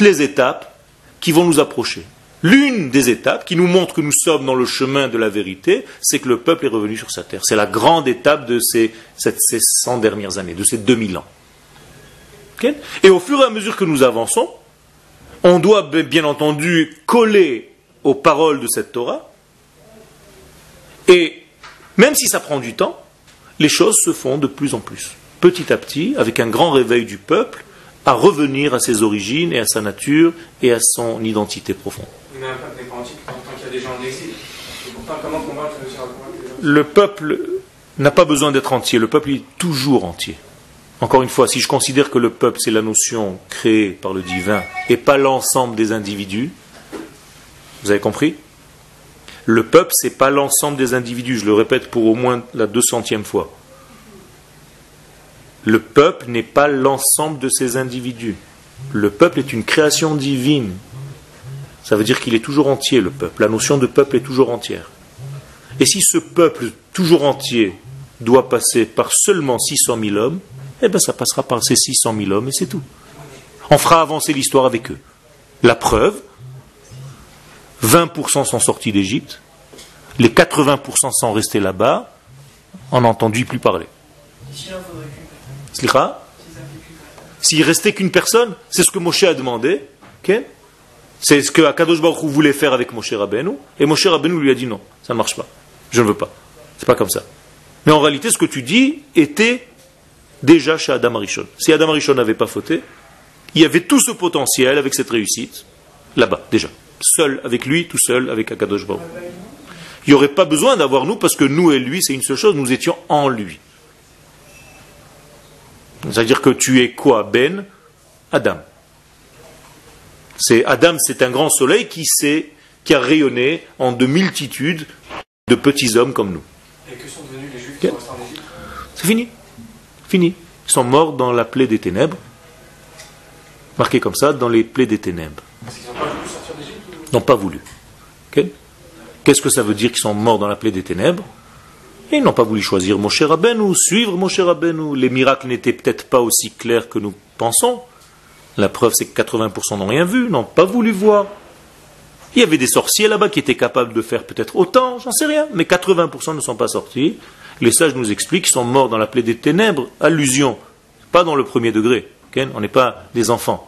les étapes qui vont nous approcher. L'une des étapes qui nous montre que nous sommes dans le chemin de la vérité, c'est que le peuple est revenu sur sa terre. C'est la grande étape de ces, ces 100 dernières années, de ces 2000 ans. Et au fur et à mesure que nous avançons, on doit bien entendu coller aux paroles de cette Torah. Et même si ça prend du temps, les choses se font de plus en plus. Petit à petit, avec un grand réveil du peuple, à revenir à ses origines et à sa nature et à son identité profonde. Le peuple n'a pas besoin d'être entier, le peuple est toujours entier. Encore une fois, si je considère que le peuple, c'est la notion créée par le divin et pas l'ensemble des individus, vous avez compris? Le peuple, c'est pas l'ensemble des individus, je le répète pour au moins la deux centième fois. Le peuple n'est pas l'ensemble de ces individus. Le peuple est une création divine. Ça veut dire qu'il est toujours entier, le peuple. La notion de peuple est toujours entière. Et si ce peuple toujours entier doit passer par seulement 600 000 hommes, eh bien ça passera par ces 600 000 hommes et c'est tout. On fera avancer l'histoire avec eux. La preuve, 20% sont sortis d'Égypte, les 80% sont restés là-bas, on n'a entendu plus parler. S'il restait qu'une personne, c'est ce que Moshe a demandé. C'est ce que Akadosh Baruch voulait faire avec Moshe Rabbeinu. Et Moshe Rabbeinu lui a dit non, ça ne marche pas. Je ne veux pas. C'est pas comme ça. Mais en réalité, ce que tu dis était déjà chez Adam Arishon. Si Adam Arishon n'avait pas fauté, il y avait tout ce potentiel avec cette réussite, là-bas, déjà. Seul avec lui, tout seul avec Akadosh Baruch. Il n'y aurait pas besoin d'avoir nous, parce que nous et lui, c'est une seule chose, nous étions en lui. C'est-à-dire que tu es quoi, Ben? Adam. C'est Adam, c'est un grand soleil qui s'est, qui a rayonné en de multitudes de petits hommes comme nous. Et que sont devenus les Juifs qui sont restés en Égypte? C'est fini. Fini. Ils sont morts dans la plaie des ténèbres. Marqué comme ça, dans les plaies des ténèbres. Parce qu'ils n'ont pas voulu sortir d'Égypte Ils n'ont pas voulu. Qu'est-ce que ça veut dire qu'ils sont morts dans la plaie des ténèbres? Ils n'ont pas voulu choisir Moshe Rabbeinu, suivre Moshe Rabbeinu. Les miracles n'étaient peut-être pas aussi clairs que nous pensons. La preuve, c'est que 80% n'ont rien vu, n'ont pas voulu voir. Il y avait des sorciers là-bas qui étaient capables de faire peut-être autant, j'en sais rien, mais 80% ne sont pas sortis. Les sages nous expliquent qu'ils sont morts dans la plaie des ténèbres, allusion, pas dans le premier degré, on n'est pas des enfants.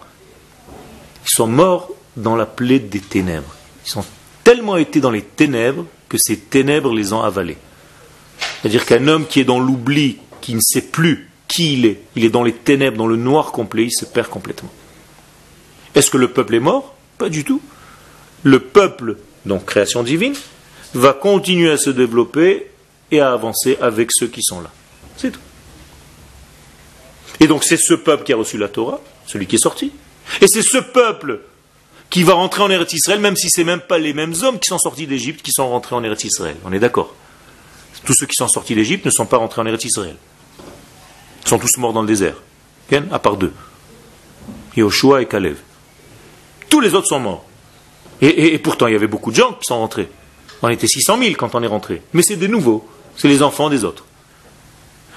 Ils sont morts dans la plaie des ténèbres. Ils ont tellement été dans les ténèbres que ces ténèbres les ont avalés. C'est-à-dire qu'un homme qui est dans l'oubli, qui ne sait plus qui il est, il est dans les ténèbres, dans le noir complet, il se perd complètement. Est-ce que le peuple est mort? Pas du tout. Le peuple, donc création divine, va continuer à se développer et à avancer avec ceux qui sont là. C'est tout. Et donc c'est ce peuple qui a reçu la Torah, celui qui est sorti. Et c'est ce peuple qui va rentrer en Eretz Israël, même si ce n'est même pas les mêmes hommes qui sont sortis d'Égypte qui sont rentrés en Eretz Israël. On est d'accord? Tous ceux qui sont sortis d'Égypte ne sont pas rentrés en Eretz Israël. Ils sont tous morts dans le désert. À part deux. Yoshua et Kalev. Tous les autres sont morts. Et, pourtant, il y avait beaucoup de gens qui sont rentrés. On était 600 000 quand on est rentré. Mais c'est des nouveaux. C'est les enfants des autres.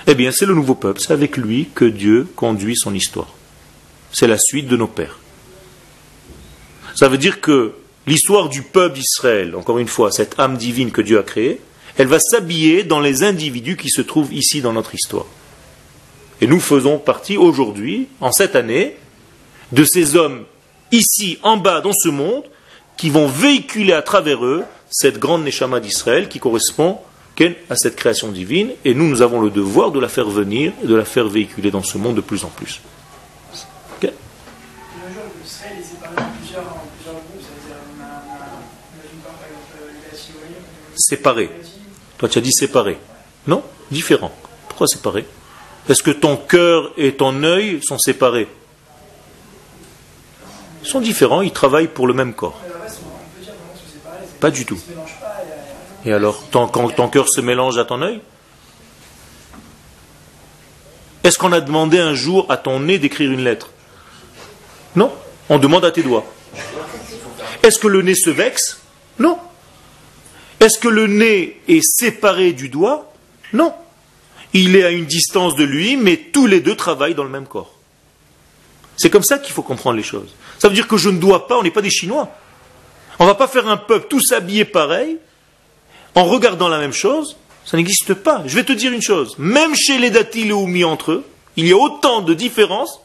Eh bien, c'est le nouveau peuple. C'est avec lui que Dieu conduit son histoire. C'est la suite de nos pères. Ça veut dire que l'histoire du peuple d'Israël, encore une fois, cette âme divine que Dieu a créée, elle va s'habiller dans les individus qui se trouvent ici dans notre histoire. Et nous faisons partie aujourd'hui, en cette année, de ces hommes ici, en bas, dans ce monde, qui vont véhiculer à travers eux cette grande Neshama d'Israël qui correspond à cette création divine. Et nous, nous avons le devoir de la faire venir et de la faire véhiculer dans ce monde de plus en plus. Séparés. Toi, tu as dit séparé. Non, différent. Pourquoi séparé? Est-ce que ton cœur et ton œil sont séparés Ils sont différents, ils travaillent pour le même corps. Pas du tout. Et alors, quand ton cœur se mélange à ton œil Est-ce qu'on a demandé un jour à ton nez d'écrire une lettre Non, on demande à tes doigts. Est-ce que le nez se vexe Non, est-ce que le nez est séparé du doigt Non. Il est à une distance de lui, mais tous les deux travaillent dans le même corps. C'est comme ça qu'il faut comprendre les choses. Ça veut dire que je ne dois pas, on n'est pas des Chinois. On ne va pas faire un peuple tous habillés pareil, en regardant la même chose. Ça n'existe pas. Je vais te dire une chose. Même chez les datil et entre eux, il y a autant de différences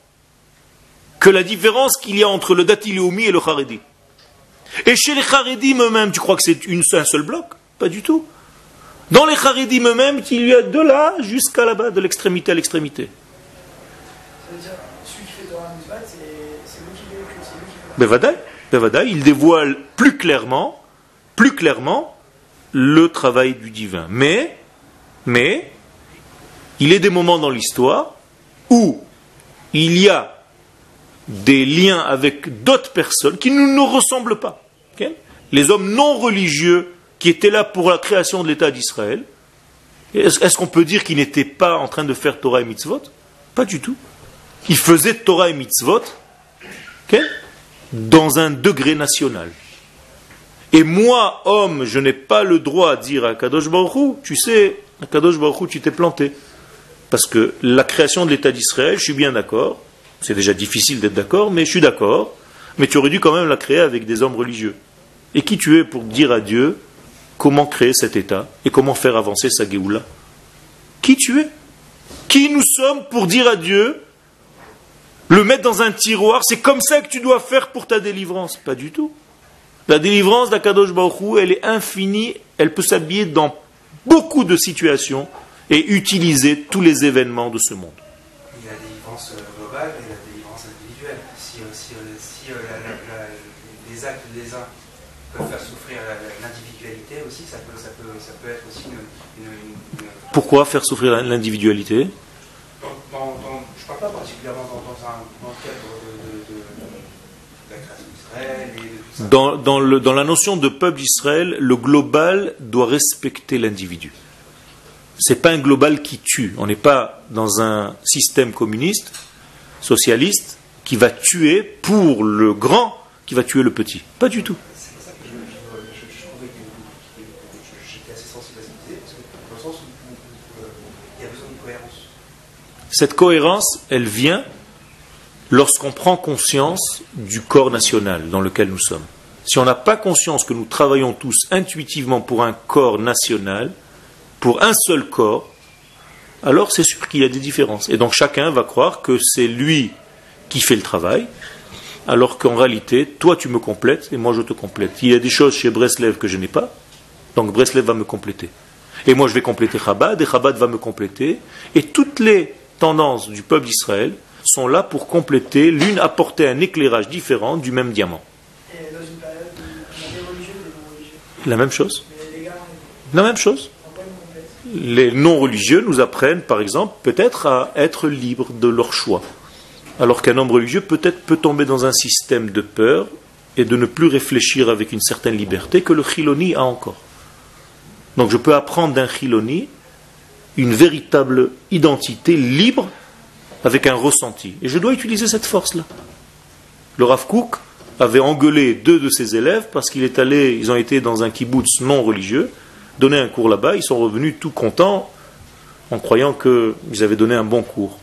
que la différence qu'il y a entre le datil et et le haredi. Et chez les Haredim eux-mêmes, tu crois que c'est un seul bloc? Pas du tout. Dans les Haredim eux-mêmes, il y a de là jusqu'à là-bas, de l'extrémité à l'extrémité. Ça veut dire, il dévoile plus clairement, plus clairement, le travail du divin. Mais, mais, il est des moments dans l'histoire où il y a des liens avec d'autres personnes qui ne nous ressemblent pas. Les hommes non religieux qui étaient là pour la création de l'État d'Israël, est-ce qu'on peut dire qu'ils n'étaient pas en train de faire Torah et mitzvot? Pas du tout. Ils faisaient Torah et mitzvot dans un degré national. Et moi, homme, je n'ai pas le droit de dire à Kadosh Baruch tu sais, à Kadosh Baruch tu t'es planté. Parce que la création de l'État d'Israël, je suis bien d'accord, c'est déjà difficile d'être d'accord, mais je suis d'accord, mais tu aurais dû quand même la créer avec des hommes religieux. Et qui tu es pour dire à Dieu comment créer cet État et comment faire avancer sa Géoula Qui tu es? Qui nous sommes pour dire à Dieu le mettre dans un tiroir, c'est comme ça que tu dois faire pour ta délivrance? Pas du tout. La délivrance d'Akadosh Baruch elle est infinie, elle peut s'habiller dans beaucoup de situations et utiliser tous les événements de ce monde. Euh, et la délivrance individuelle. Si, euh, si, euh, les actes des uns peuvent faire souffrir l'individualité aussi, ça peut, ça, peut, ça peut, être aussi une, Pourquoi faire souffrir l'individualité? Je ne parle pas particulièrement dans dans, dans, le, dans la notion de peuple d'Israël, le global doit respecter l'individu. Ce n'est pas un global qui tue. On n'est pas dans un système communiste, socialiste, qui va tuer pour le grand, qui va tuer le petit. Pas du tout. Cette cohérence, elle vient lorsqu'on prend conscience du corps national dans lequel nous sommes. Si on n'a pas conscience que nous travaillons tous intuitivement pour un corps national, pour un seul corps, alors c'est sûr qu'il y a des différences. Et donc chacun va croire que c'est lui qui fait le travail, alors qu'en réalité, toi tu me complètes et moi je te complète. Il y a des choses chez Breslev que je n'ai pas, donc Breslev va me compléter. Et moi je vais compléter Chabad, et Chabad va me compléter, et toutes les tendances du peuple d'Israël sont là pour compléter, l'une apporter un éclairage différent du même diamant. La même chose. La même chose. Les non-religieux nous apprennent, par exemple, peut-être à être libres de leur choix. Alors qu'un homme religieux peut-être peut tomber dans un système de peur et de ne plus réfléchir avec une certaine liberté que le chiloni a encore. Donc je peux apprendre d'un chiloni une véritable identité libre avec un ressenti. Et je dois utiliser cette force-là. Le Rav Kook avait engueulé deux de ses élèves parce qu'ils ils ont été dans un kibbutz non religieux, donné un cours là-bas, ils sont revenus tout contents en croyant qu'ils avaient donné un bon cours.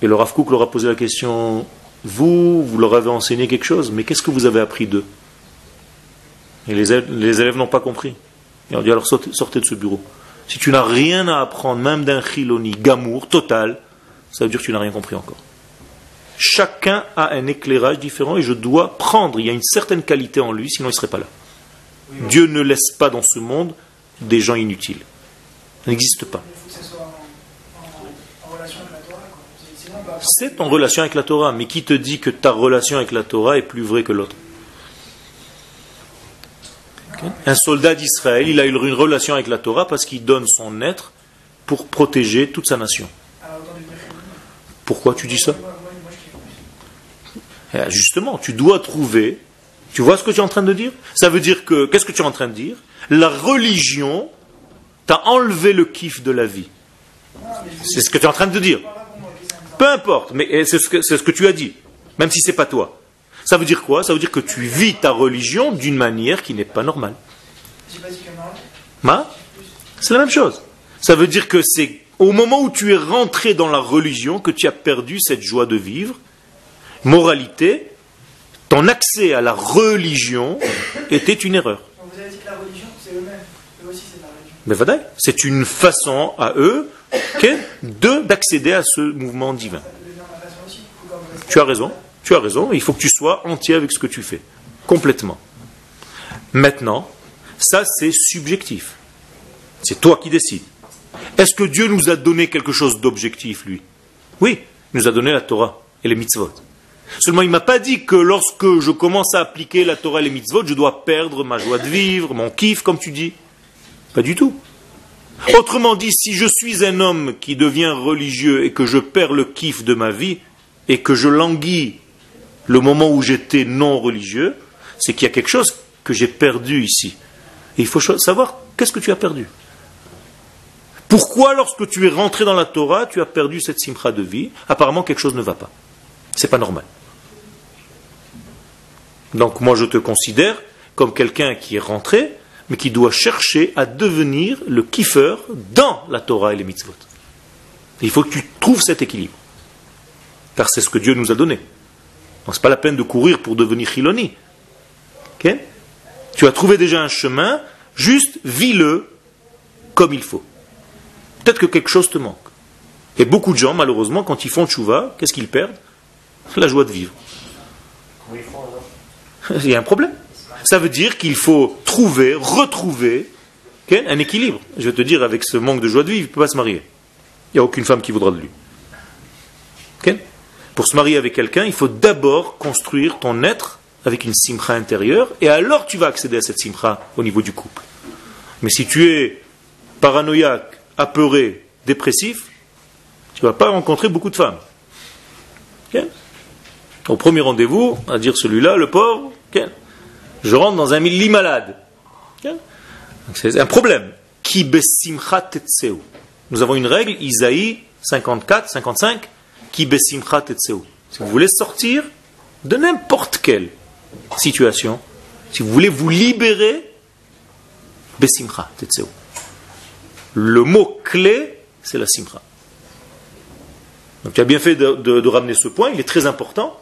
Et le Rav Kook leur a posé la question Vous, vous leur avez enseigné quelque chose, mais qu'est-ce que vous avez appris d'eux? Et les élèves, n'ont pas compris. Et on dit alors sortez, de ce bureau. Si tu n'as rien à apprendre, même d'un chiloni, gamour total, ça veut dire que tu n'as rien compris encore. Chacun a un éclairage différent et je dois prendre, il y a une certaine qualité en lui, sinon il ne serait pas là. Dieu ne laisse pas dans ce monde des gens inutiles. Ça n'existe pas. C'est en relation avec la Torah, mais qui te dit que ta relation avec la Torah est plus vraie que l'autre? Un soldat d'Israël, il a eu une relation avec la Torah parce qu'il donne son être pour protéger toute sa nation. Pourquoi tu dis ça? Eh, Justement, tu dois trouver. Tu vois ce que tu es en train de dire? Ça veut dire que, qu'est-ce que tu es en train de dire? La religion t'a enlevé le kiff de la vie. C'est ce que tu es en train de dire. Peu importe, mais eh, c'est ce que, ce que tu as dit, même si c'est pas toi. Ça veut dire quoi? Ça veut dire que tu vis ta religion d'une manière qui n'est pas normale. C'est la même chose. Ça veut dire que c'est au moment où tu es rentré dans la religion que tu as perdu cette joie de vivre. Moralité, ton accès à la religion était une erreur. Vous avez dit que la religion, c'est eux-mêmes. Eux aussi, c'est la religion. Mais c'est une façon à eux de d'accéder à ce mouvement divin. Tu as raison, tu as raison, il faut que tu sois entier avec ce que tu fais. Complètement. Maintenant, ça c'est subjectif. C'est toi qui décides. Est-ce que Dieu nous a donné quelque chose d'objectif, lui? Oui, il nous a donné la Torah et les mitzvot. Seulement, il ne m'a pas dit que lorsque je commence à appliquer la Torah et les mitzvot, je dois perdre ma joie de vivre, mon kiff, comme tu dis. Pas du tout. Autrement dit, si je suis un homme qui devient religieux et que je perds le kiff de ma vie, et que je languis le moment où j'étais non religieux, c'est qu'il y a quelque chose que j'ai perdu ici. Il faut savoir qu'est-ce que tu as perdu. Pourquoi, lorsque tu es rentré dans la Torah, tu as perdu cette simcha de vie? Apparemment, quelque chose ne va pas. C'est pas normal. Donc, moi, je te considère comme quelqu'un qui est rentré, mais qui doit chercher à devenir le kiffeur dans la Torah et les mitzvot. il faut que tu trouves cet équilibre. Car c'est ce que Dieu nous a donné. Donc, ce n'est pas la peine de courir pour devenir chiloni. tu as trouvé déjà un chemin, juste vis-le comme il faut. Peut-être que quelque chose te manque. Et beaucoup de gens, malheureusement, quand ils font tchouva, qu'est-ce qu'ils perdent? La joie de vivre. Il y a un problème. Ça veut dire qu'il faut trouver, retrouver un équilibre. Je vais te dire, avec ce manque de joie de vivre, il ne peut pas se marier. Il n'y a aucune femme qui voudra de lui. Pour se marier avec quelqu'un, il faut d'abord construire ton être avec une simcha intérieure, et alors tu vas accéder à cette simcha au niveau du couple. Mais si tu es paranoïaque, apeuré, dépressif, tu ne vas pas rencontrer beaucoup de femmes. Au premier rendez-vous, à dire celui-là, le pauvre, je rentre dans un lit malade. C'est un problème. Nous avons une règle, Isaïe 54, 55, Ki Si vous voulez sortir de n'importe quelle situation, si vous voulez vous libérer, besimcha tetseu. Le mot clé, c'est la simcha. Donc tu as bien fait de, ramener ce point, il est très important,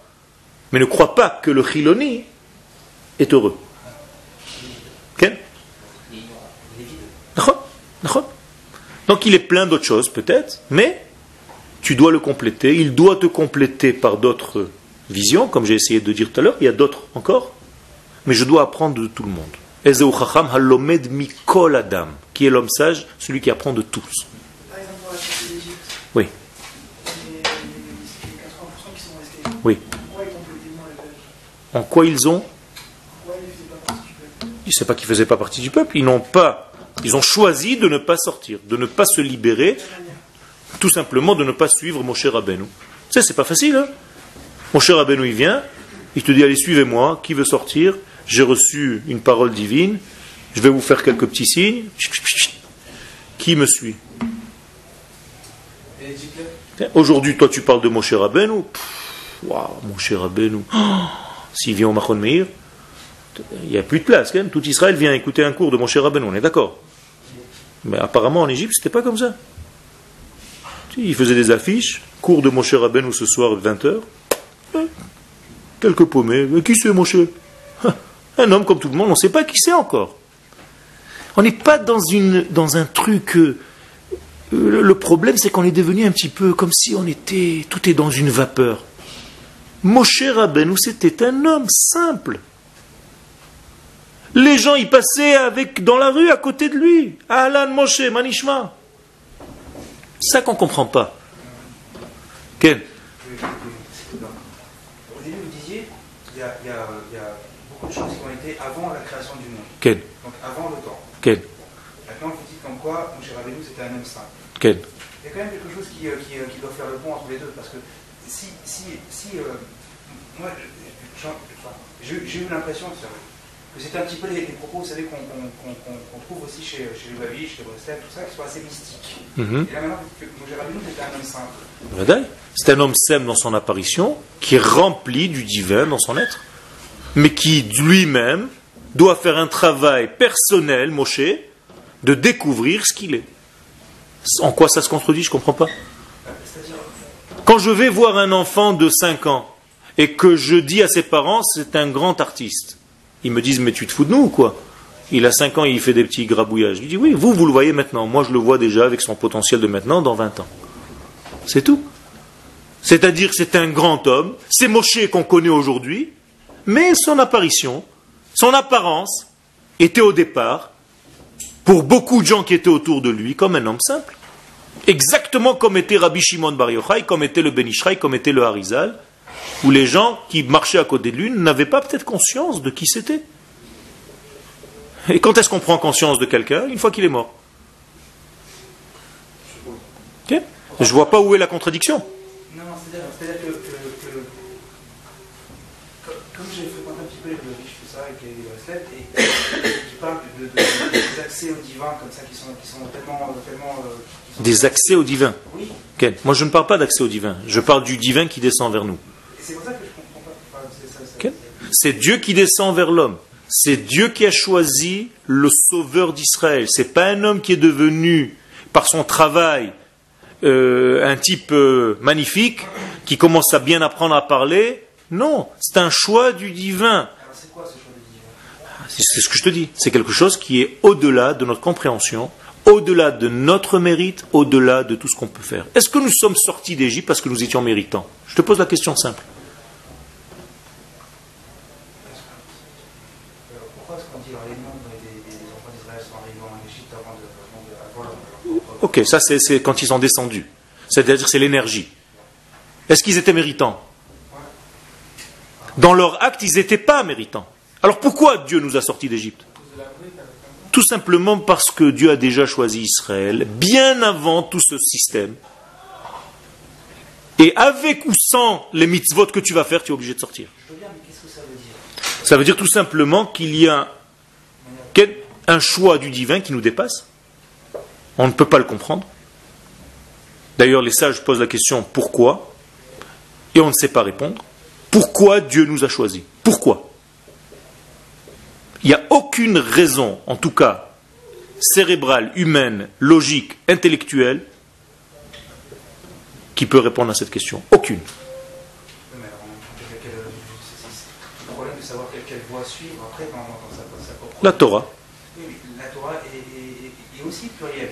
mais ne crois pas que le chiloni est heureux. Donc il est plein d'autres choses peut-être, mais tu dois le compléter, il doit te compléter par d'autres visions, comme j'ai essayé de dire tout à l'heure, il y a d'autres encore, mais je dois apprendre de tout le monde. Adam, qui est l'homme sage, celui qui apprend de tous. Par exemple, Oui. Oui. En quoi ils ont Ils ne savent pas qu'ils ne faisaient pas partie du peuple. Ils n'ont pas. Ils ont choisi de ne pas sortir, de ne pas se libérer, tout simplement de ne pas suivre mon cher Rabbeinu. Tu sais, c'est pas facile. Hein mon cher Rabbeinu, il vient, il te dit allez, suivez-moi. Qui veut sortir? J'ai reçu une parole divine, je vais vous faire quelques petits signes. Qui me suit? Aujourd'hui, toi, tu parles de Moshe Rabbeinu? Waouh, Moshe Rabbeinu. S'il vient au Machon Meir, il n'y a plus de place. Quand même. Tout Israël vient écouter un cours de Moshe Rabbeinu, on est d'accord. Mais apparemment, en Égypte, c'était pas comme ça. Il faisait des affiches, cours de Moshe Rabbeinu ce soir, 20h. Quelques paumés. Qui c'est Moshe? Un homme comme tout le monde, on ne sait pas qui c'est encore. On n'est pas dans un truc. Euh, le problème, c'est qu'on est devenu un petit peu comme si on était. Tout est dans une vapeur. Moshe Rabbeinu, c'était un homme simple. Les gens y passaient avec, dans la rue à côté de lui. Alan Moshe, Manishma. Ça qu'on ne comprend pas. Quel Au début, vous disiez, il y a beaucoup de choses qui ont été avant la création du monde. Quel Donc avant le temps. Quel Maintenant, vous dites comme quoi mon cher c'était un homme simple. Quel Il y a quand même quelque chose qui, euh, qui, euh, qui, doit faire le pont entre les deux. Parce que si. si, si euh, moi, j'ai eu l'impression c'était un petit peu les, propos, vous savez, qu'on qu trouve aussi chez, chez Babi, chez les Brestel, tout ça, qui sont assez mystiques. Mm -hmm. Et là maintenant, Rabbeinu c'était un homme simple. C'est un homme simple dans son apparition, qui est rempli du divin dans son être mais qui lui-même doit faire un travail personnel, Moshe, de découvrir ce qu'il est. En quoi ça se contredit Je ne comprends pas. Quand je vais voir un enfant de 5 ans et que je dis à ses parents c'est un grand artiste, ils me disent mais tu te fous de nous ou quoi? Il a 5 ans et il fait des petits grabouillages. Je dis oui, vous, vous le voyez maintenant. Moi, je le vois déjà avec son potentiel de maintenant dans 20 ans. C'est tout. C'est-à-dire c'est un grand homme, c'est Moshe qu'on connaît aujourd'hui, mais son apparition, son apparence était au départ, pour beaucoup de gens qui étaient autour de lui, comme un homme simple. Exactement comme était Rabbi Shimon Bar Yochai, comme était le Ben comme était le Harizal, où les gens qui marchaient à côté de lui n'avaient pas peut-être conscience de qui c'était. Et quand est-ce qu'on prend conscience de quelqu'un Une fois qu'il est mort? Je Je vois pas où est la contradiction. Non, c'est-à-dire que, comme j'ai fréquenté un petit peu les biologistes, tout ça, avec les bracelets, et qui parlent de, des accès au divin comme ça, qui sont, qui sont tellement. tellement euh, des accès au divin Oui. Moi, je ne parle pas d'accès au divin. Je parle du divin qui descend vers nous. C'est pour ça que je comprends pas. C'est Dieu qui descend vers l'homme. C'est Dieu qui a choisi le sauveur d'Israël. C'est pas un homme qui est devenu, par son travail, euh, un type euh, magnifique, qui commence à bien apprendre à parler. Non, c'est un choix du divin. C'est quoi ce choix du divin? C'est ce que je te dis. C'est quelque chose qui est au-delà de notre compréhension, au-delà de notre mérite, au-delà de tout ce qu'on peut faire. Est-ce que nous sommes sortis d'Égypte parce que nous étions méritants? Je te pose la question simple. Ok, ça c'est quand ils sont descendus. C'est-à-dire c'est l'énergie. Est-ce qu'ils étaient méritants? Dans leur acte, ils n'étaient pas méritants. Alors pourquoi Dieu nous a sortis d'Égypte? Tout simplement parce que Dieu a déjà choisi Israël bien avant tout ce système. Et avec ou sans les mitzvot que tu vas faire, tu es obligé de sortir. Ça veut dire tout simplement qu'il y a un choix du divin qui nous dépasse on ne peut pas le comprendre. D'ailleurs, les sages posent la question pourquoi? Et on ne sait pas répondre. Pourquoi Dieu nous a choisis? Pourquoi? Il n'y a aucune raison, en tout cas cérébrale, humaine, logique, intellectuelle, qui peut répondre à cette question. Aucune. La Torah. La Torah est, aussi plurielle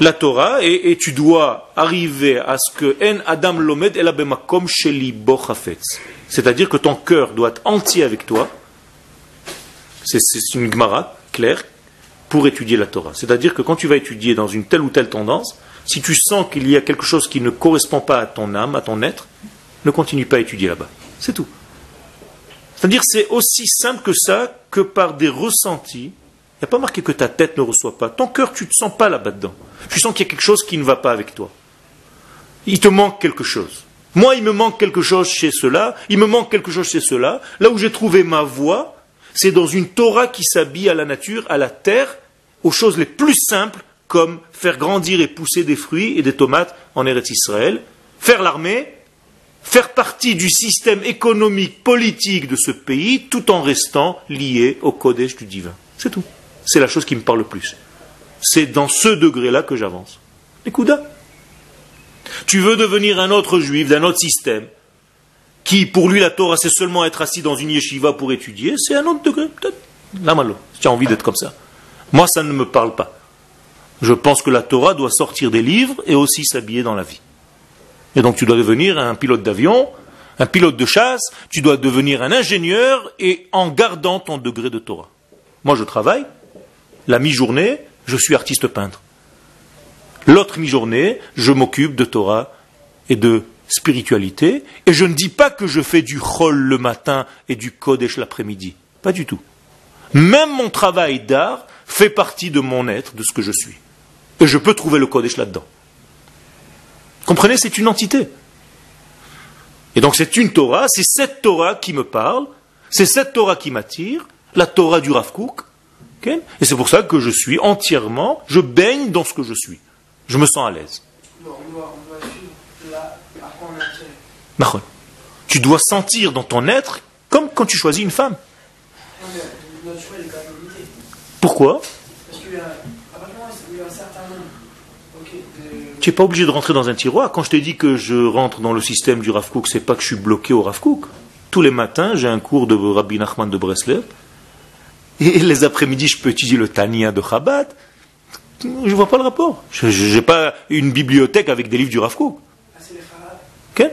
La Torah, et, tu dois arriver à ce que En Adam Lomed Sheli C'est-à-dire que ton cœur doit être entier avec toi. C'est une Gemara claire pour étudier la Torah. C'est-à-dire que quand tu vas étudier dans une telle ou telle tendance, si tu sens qu'il y a quelque chose qui ne correspond pas à ton âme, à ton être, ne continue pas à étudier là-bas. C'est tout. C'est-à-dire c'est aussi simple que ça que par des ressentis il n'y a pas marqué que ta tête ne reçoit pas. Ton cœur, tu ne te sens pas là-bas dedans. Tu sens qu'il y a quelque chose qui ne va pas avec toi. Il te manque quelque chose. Moi, il me manque quelque chose chez cela, il me manque quelque chose chez cela. Là où j'ai trouvé ma voie, c'est dans une Torah qui s'habille à la nature, à la terre, aux choses les plus simples, comme faire grandir et pousser des fruits et des tomates en Eretz Israël, faire l'armée, faire partie du système économique, politique de ce pays, tout en restant lié au Kodesh du divin. C'est tout c'est la chose qui me parle le plus. C'est dans ce degré-là que j'avance. Écoute, tu veux devenir un autre juif d'un autre système, qui pour lui la Torah c'est seulement être assis dans une yeshiva pour étudier, c'est un autre degré. La malo, si tu as envie d'être comme ça. Moi, ça ne me parle pas. Je pense que la Torah doit sortir des livres et aussi s'habiller dans la vie. Et donc tu dois devenir un pilote d'avion, un pilote de chasse, tu dois devenir un ingénieur et en gardant ton degré de Torah. Moi, je travaille, la mi-journée, je suis artiste peintre. L'autre mi-journée, je m'occupe de Torah et de spiritualité. Et je ne dis pas que je fais du chol le matin et du kodesh l'après-midi. Pas du tout. Même mon travail d'art fait partie de mon être, de ce que je suis. Et je peux trouver le kodesh là-dedans. Comprenez, c'est une entité. Et donc c'est une Torah, c'est cette Torah qui me parle, c'est cette Torah qui m'attire, la Torah du Rav Kook, et c'est pour ça que je suis entièrement, je baigne dans ce que je suis. Je me sens à l'aise. Tu dois sentir dans ton être comme quand tu choisis une femme. Pourquoi? Tu n'es pas obligé de rentrer dans un tiroir. Quand je t'ai dit que je rentre dans le système du Rav c'est pas que je suis bloqué au Rav Tous les matins, j'ai un cours de Rabbi Nachman de Breslev et les après-midi, je peux étudier le Tania de Chabad. Je ne vois pas le rapport. Je n'ai pas une bibliothèque avec des livres du Rav Kook. Okay?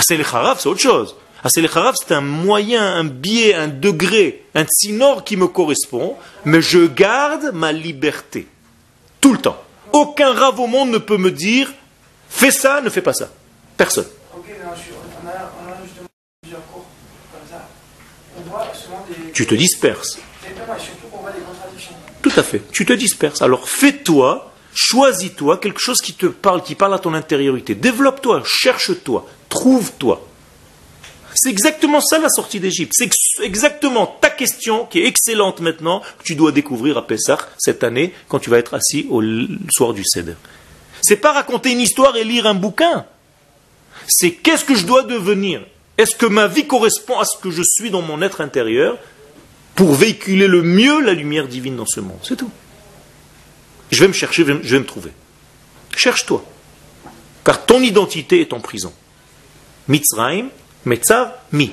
c'est autre chose. c'est un moyen, un biais, un degré, un tsinor qui me correspond, mais je garde ma liberté. Tout le temps. Aucun rave au monde ne peut me dire fais ça, ne fais pas ça. Personne. Tu te disperses. Tout à fait. Tu te disperses. Alors fais-toi, choisis-toi quelque chose qui te parle, qui parle à ton intériorité. Développe-toi, cherche-toi, trouve-toi. C'est exactement ça la sortie d'Égypte. C'est exactement ta question qui est excellente maintenant que tu dois découvrir à Pessah cette année quand tu vas être assis au soir du Seder. C'est pas raconter une histoire et lire un bouquin. C'est qu'est-ce que je dois devenir? Est-ce que ma vie correspond à ce que je suis dans mon être intérieur? Pour véhiculer le mieux la lumière divine dans ce monde C'est tout. Je vais me chercher, je vais me trouver. Cherche-toi. Car ton identité est en prison. Mitzrayim, Metzav, Mi.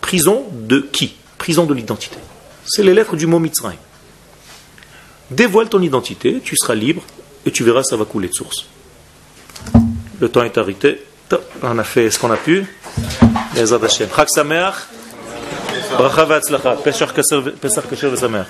Prison de qui? Prison de l'identité. C'est les lettres du mot Mitzrayim. Dévoile ton identité, tu seras libre et tu verras, ça va couler de source. Le temps est arrêté. On a fait ce qu'on a pu. Les. ברכה והצלחה, פסח כשר ושמח.